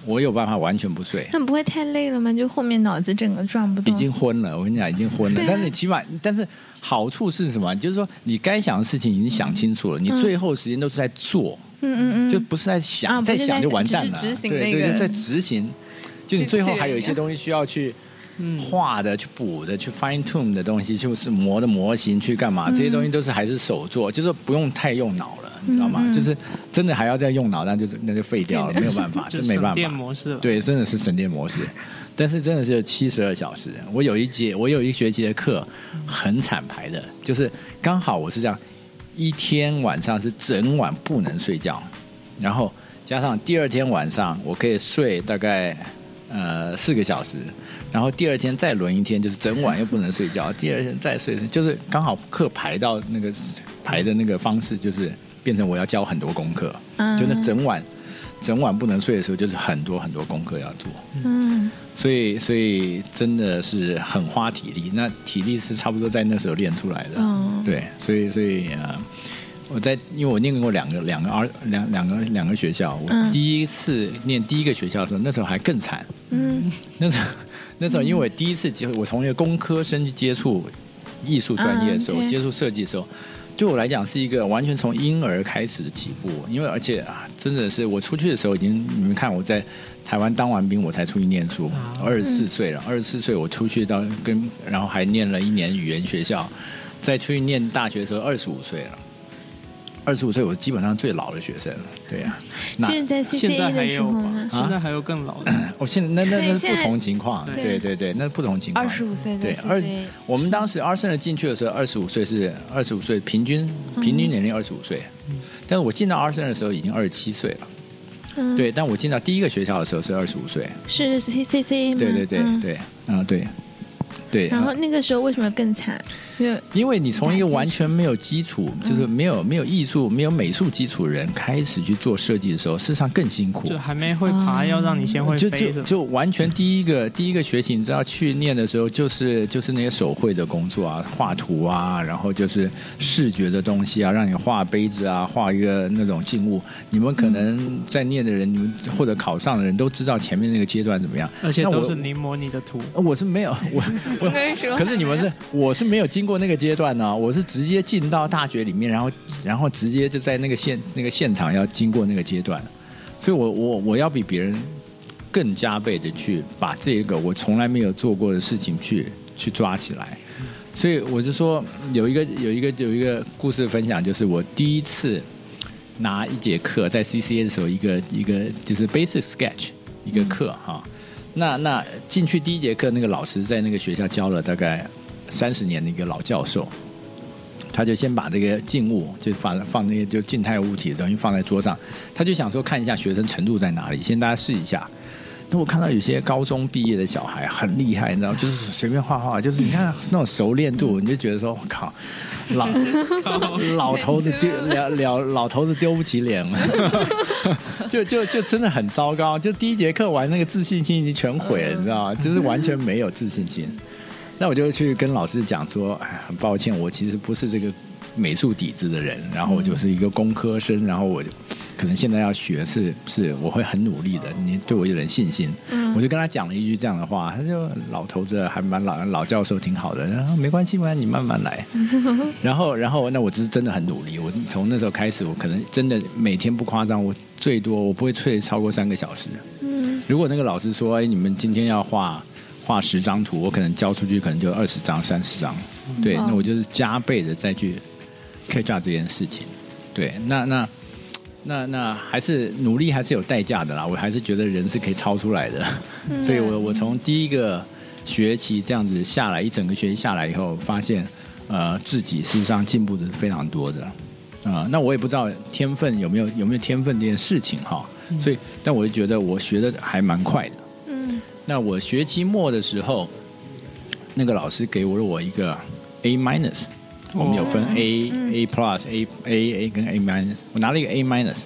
我有办法完全不睡，那不会太累了吗？就后面脑子整个转不动，已经昏了。我跟你讲，已经昏了。但是你起码，但是好处是什么？就是说你该想的事情已经想清楚了，你最后时间都是在做，嗯嗯嗯，就不是在想，在想就完蛋了。对对，在执行，就你最后还有一些东西需要去画的、去补的、去 fine tune 的东西，就是磨的模型去干嘛？这些东西都是还是手做，就是不用太用脑了。你知道吗？就是真的还要再用脑，那就是那就废掉了，没有办法，就没办法。电模式。对，真的是省电模式。但是真的是七十二小时。我有一节，我有一学期的课很惨排的，就是刚好我是这样，一天晚上是整晚不能睡觉，然后加上第二天晚上我可以睡大概呃四个小时，然后第二天再轮一天，就是整晚又不能睡觉，第二天再睡，就是刚好课排到那个排的那个方式就是。变成我要教很多功课，就那整晚整晚不能睡的时候，就是很多很多功课要做。嗯，所以所以真的是很花体力。那体力是差不多在那时候练出来的。对，所以所以啊，我在因为我念过两个两个二两两个两个学校，我第一次念第一个学校的时候，那时候还更惨。嗯，那时候那时候因为我第一次接我从一个工科生去接触艺术专业的时候，接触设计的时候。对我来讲是一个完全从婴儿开始的起步，因为而且啊，真的是我出去的时候已经，你们看我在台湾当完兵，我才出去念书，二十四岁了，二十四岁我出去到跟，然后还念了一年语言学校，再出去念大学的时候二十五岁了。二十五岁，我基本上最老的学生，对呀。是在 C C A 的时候吗？现在还有更老的。我 现在那那那是不同情况，对对对，那是不同情况。二十五岁对二，我们当时二圣的进去的时候，二十五岁是二十五岁，平均平均年龄二十五岁。但是我进到二圣的时候已经二十七岁了。嗯。对，但我进到第一个学校的时候是二十五岁。是 C C C A 吗？对对对对，嗯对。对，然后那个时候为什么更惨？因为你从一个完全没有基础，就是没有没有艺术、没有美术基础的人开始去做设计的时候，事实上更辛苦。就还没会爬，要让你先会飞。就就完全第一个第一个学习，你知道去念的时候，就是就是那些手绘的工作啊，画图啊，然后就是视觉的东西啊，让你画杯子啊，画一个那种静物。你们可能在念的人，你们或者考上的人都知道前面那个阶段怎么样，而且都是临摹你的图。我是没有 我。可是你们是，我是没有经经过那个阶段呢，我是直接进到大学里面，然后然后直接就在那个现那个现场要经过那个阶段，所以我我我要比别人更加倍的去把这个我从来没有做过的事情去去抓起来，所以我就说有一个有一个有一个故事分享，就是我第一次拿一节课在 C C A 的时候，一个一个就是 Basic Sketch 一个课哈。那那进去第一节课，那个老师在那个学校教了大概三十年的一个老教授，他就先把这个静物就放放那些就静态物体的东西放在桌上，他就想说看一下学生程度在哪里，先大家试一下。那我看到有些高中毕业的小孩很厉害，你知道，就是随便画画，就是你看那种熟练度，你就觉得说，我靠，老 老头子丢了了，老头子丢不起脸了，就就就真的很糟糕。就第一节课玩，那个自信心已经全毁了，你知道吗？就是完全没有自信心。那我就去跟老师讲说，哎，很抱歉，我其实不是这个美术底子的人，然后我就是一个工科生，然后我就。可能现在要学是是我会很努力的，你对我有点信心。嗯我就跟他讲了一句这样的话，他就老头子还蛮老老教授挺好的，然后没关系，没关系，你慢慢来。然后，然后，那我只是真的很努力。我从那时候开始，我可能真的每天不夸张，我最多我不会睡超过三个小时。嗯如果那个老师说，哎，你们今天要画画十张图，我可能交出去可能就二十张、三十张。对，那我就是加倍的再去 catch up 这件事情。对，那那那那还是努力还是有代价的啦。我还是觉得人是可以超出来的，嗯所以我我从第一个学期这样子下来，一整个学期下来以后，发现呃自己事实上进步的是非常多的。啊、那我也不知道天分有没有有没有天分这件事情哈，所以但我就觉得我学的还蛮快的。嗯那我学期末的时候，那个老师给我了我一个 A minus，我们有分 A、A plus、A A A 跟 A minus，我拿了一个 A minus，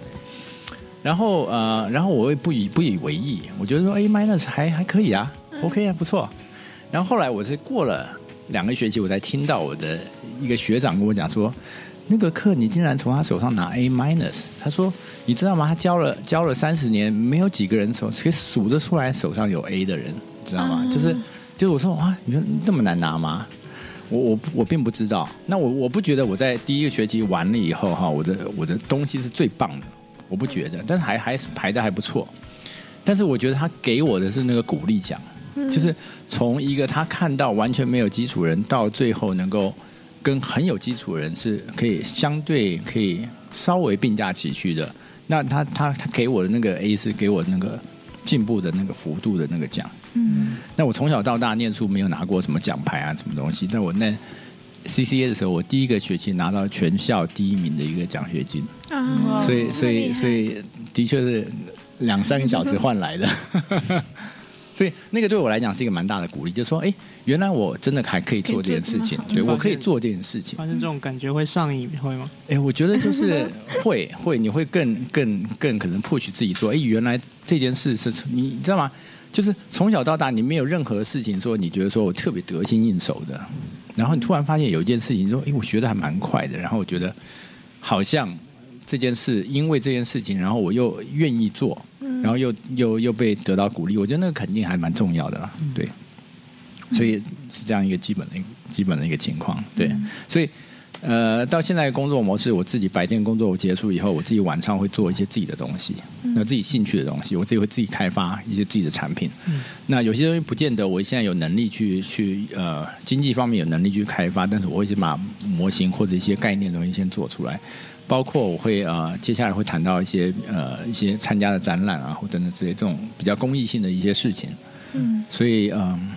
然后呃，然后我也不以不以为意，我觉得说 A minus 还还可以啊、o k 啊，不错。然后后来我是过了两个学期，我才听到我的一个学长跟我讲说，那个课你竟然从他手上拿 A minus，他说你知道吗？他教了教了三十年，没有几个人手可以数得出来手上有 A 的人，知道吗？就是就是我说哇，你说这么难拿吗？我我我并不知道。那我我不觉得我在第一个学期完了以后哈，我的我的东西是最棒的，我不觉得，但是还还是排的还不错。但是我觉得他给我的是那个鼓励奖，嗯就是从一个他看到完全没有基础人，到最后能够跟很有基础的人是可以相对可以稍微并驾齐驱的。那他他他给我的那个 A 是给我那个进步的那个幅度的那个奖。嗯那我从小到大念书没有拿过什么奖牌啊，什么东西。但我那 CCA 的时候，我第一个学期拿到全校第一名的一个奖学金，啊，所以所以所以的确是两三个小时换来的。所以那个对我来讲是一个蛮大的鼓励，就是说，哎，原来我真的还可以做这件事情，对我可以做这件事情。发生这种感觉会上瘾，会吗？哎，我觉得就是会会，你会更更更可能 push 自己说，哎，原来这件事是你你知道吗？就是从小到大，你没有任何事情说你觉得说我特别得心应手的，然后你突然发现有一件事情说，哎，我学的还蛮快的，然后我觉得好像这件事因为这件事情，然后我又愿意做，然后又又又被得到鼓励，我觉得那个肯定还蛮重要的啦，对。所以是这样一个基本的基本的一个情况，对，所以呃，到现在的工作模式，我自己白天工作结束以后，我自己晚上会做一些自己的东西，那自己兴趣的东西，我自己会自己开发一些自己的产品。那有些东西不见得我现在有能力去去呃经济方面有能力去开发，但是我会先把模型或者一些概念的东西先做出来。包括我会呃接下来会谈到一些呃一些参加的展览啊，或等等之类这种比较公益性的一些事情。嗯所以嗯、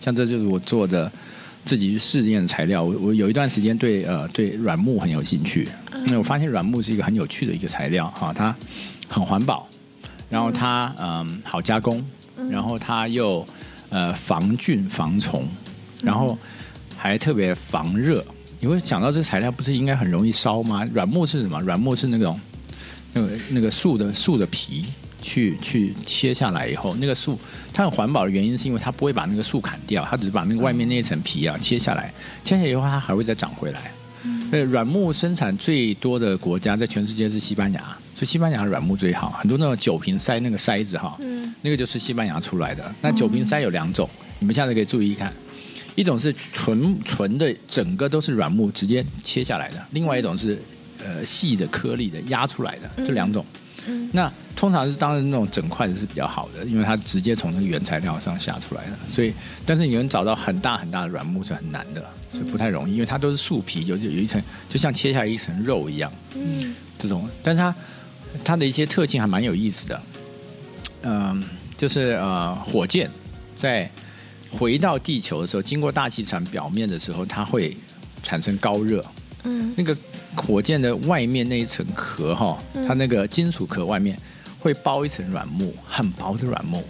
像这就是我做的自己去试验的材料。我我有一段时间对呃对软木很有兴趣，因为我发现软木是一个很有趣的一个材料哈、它很环保，然后它嗯、好加工，然后它又呃防菌防虫，然后还特别防热。你会想到这个材料不是应该很容易烧吗？软木是什么？软木是那种那个那个树的树的皮去去切下来以后，那个树它很环保的原因是因为它不会把那个树砍掉，它只是把那个外面那一层皮啊切下来，切下来以后它还会再长回来。对，软木生产最多的国家在全世界是西班牙，所以西班牙软木最好，很多那种酒瓶塞那个塞子哈，嗯那个就是西班牙出来的。那酒瓶塞有两种，你们下次可以注意看。一种是纯纯的，整个都是软木直接切下来的；另外一种是呃细的颗粒的压出来的，这两种。那通常是当然那种整块的是比较好的，因为它直接从那个原材料上下出来的。所以，但是你能找到很大很大的软木是很难的，是不太容易，因为它都是树皮，有有一层就像切下来一层肉一样。嗯这种，但是它它的一些特性还蛮有意思的。嗯、就是呃，火箭在回到地球的时候，经过大气层表面的时候，它会产生高热。嗯那个火箭的外面那一层壳哈，嗯它那个金属壳外面会包一层软木，很薄的软木。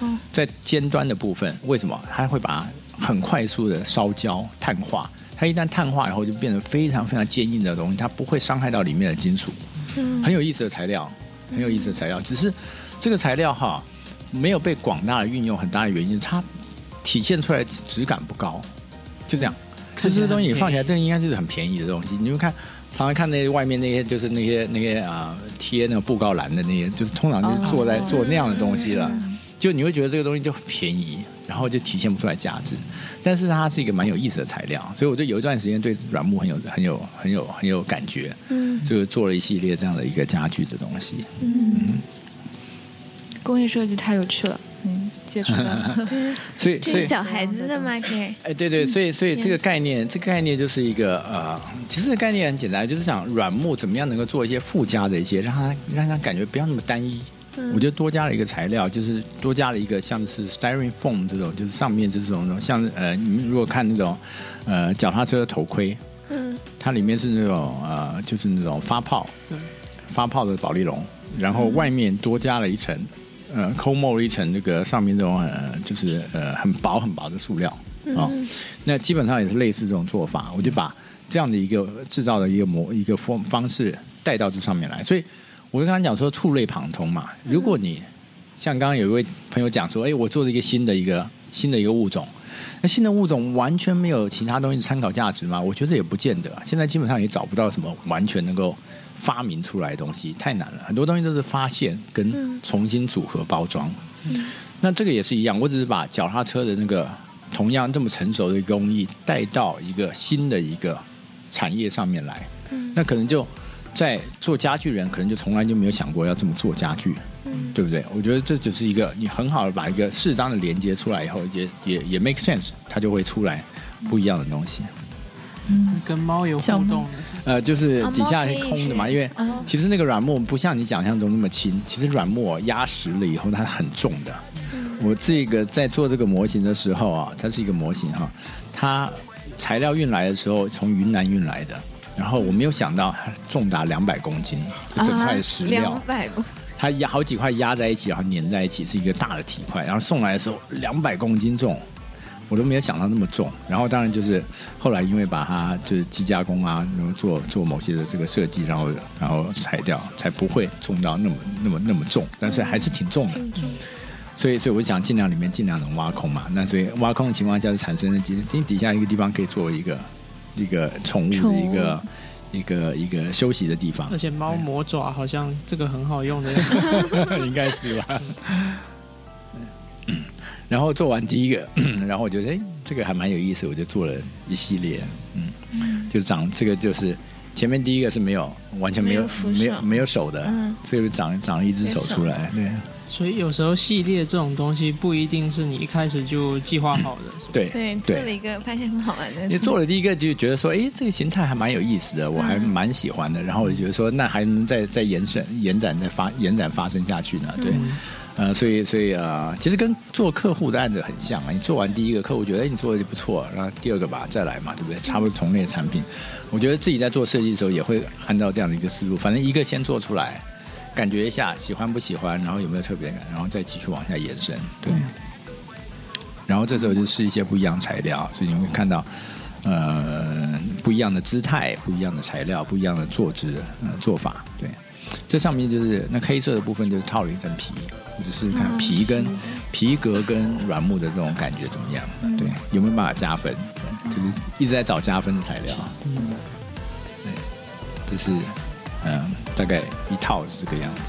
哦在尖端的部分，为什么它会把它很快速的烧焦、碳化？它一旦碳化以后，就变成非常非常坚硬的东西，它不会伤害到里面的金属。嗯很有意思的材料，很有意思的材料。只是这个材料哈，没有被广大的运用，很大的原因是它体现出来质感不高，就这样。就这些东西你放起来，这应该就是很便宜的东西。你就看，常常看那些外面那些，就是那些那些啊贴那个布告栏的那些，就是通常就是做在做那样的东西了。就你会觉得这个东西就很便宜，然后就体现不出来价值。但是它是一个蛮有意思的材料，所以我就有一段时间对软木很有很有很有很有感觉。嗯，就做了一系列这样的一个家具的东西。嗯，工业设计太有趣了。嗯，接触到。所以，这是小孩子的吗？给哎，对对，所以所以这个概念，这个概念就是一个呃，其实概念很简单，就是想软木怎么样能够做一些附加的一些，让它让它感觉不要那么单一。我觉得多加了一个材料，就是多加了一个像是 styrofoam 这种，就是上面就是这种像呃，你们如果看那种呃脚踏车的头盔，嗯，它里面是那种呃，就是那种发泡，对，发泡的保利龙，然后外面多加了一层呃抠墨了一层那个上面这种呃，就是呃很薄很薄的塑料啊，那基本上也是类似这种做法，我就把这样的一个制造的一个模一个方方式带到这上面来，所以。我就刚刚讲说触类旁通嘛，如果你像刚刚有一位朋友讲说，哎，我做了一个新的一个新的一个物种，那新的物种完全没有其他东西参考价值吗？我觉得也不见得。现在基本上也找不到什么完全能够发明出来的东西，太难了。很多东西都是发现跟重新组合包装。那这个也是一样，我只是把脚踏车的那个同样这么成熟的工艺带到一个新的一个产业上面来，那可能就。在做家具人，可能就从来就没有想过要这么做家具，对不对？我觉得这只是一个你很好的把一个适当的连接出来以后，也也也 make sense，它就会出来不一样的东西。嗯，跟猫有互动。呃，就是底下是空的嘛，因为其实那个软木不像你想象中那么轻，其实软木压实了以后它很重的。我这个在做这个模型的时候啊，它是一个模型哈，它材料运来的时候从云南运来的。然后我没有想到重达两百公斤，整块石料，两百公，它压好几块压在一起，然后粘在一起，是一个大的体块。然后送来的时候两百公斤重，我都没有想到那么重。然后当然就是后来因为把它就是机加工啊，然后做做某些的这个设计，然后然后裁掉，才不会重到那么那么那么重。但是还是挺重的，嗯所以所以我想尽量里面尽量能挖空嘛。那所以挖空的情况下就产生了，因为底下一个地方可以作为一个。一个宠物的一个一个一个休息的地方，而且猫魔爪好像这个很好用的，应该是吧？然后做完第一个，然后我觉得哎，这个还蛮有意思，我就做了一系列，嗯，就是长这个就是前面第一个是没有完全没有没有没有手的，嗯这个长长了一只手出来，对。所以有时候系列这种东西不一定是你一开始就计划好的，对对，做了一个发现很好玩的。你做了第一个就觉得说，哎，这个形态还蛮有意思的，我还蛮喜欢的。然后我就觉得说，那还能再再延伸、延展、再发延展发生下去呢？对，呃，所以所以啊，其实跟做客户的案子很像啊。你做完第一个客户觉得，哎，你做的就不错，然后第二个吧再来嘛，对不对？差不多同类的产品，我觉得自己在做设计的时候也会按照这样的一个思路，反正一个先做出来。感觉一下喜欢不喜欢，然后有没有特别感，然后再继续往下延伸。对，然后这时候就试一些不一样材料，所以你会看到呃不一样的姿态、不一样的材料、不一样的坐姿、呃做法。对，这上面就是那黑色的部分，就是套了一层皮，我就试试看皮跟皮革跟软木的这种感觉怎么样？对，有没有办法加分？就是一直在找加分的材料。嗯，对，这是。嗯，大概一套是这个样子。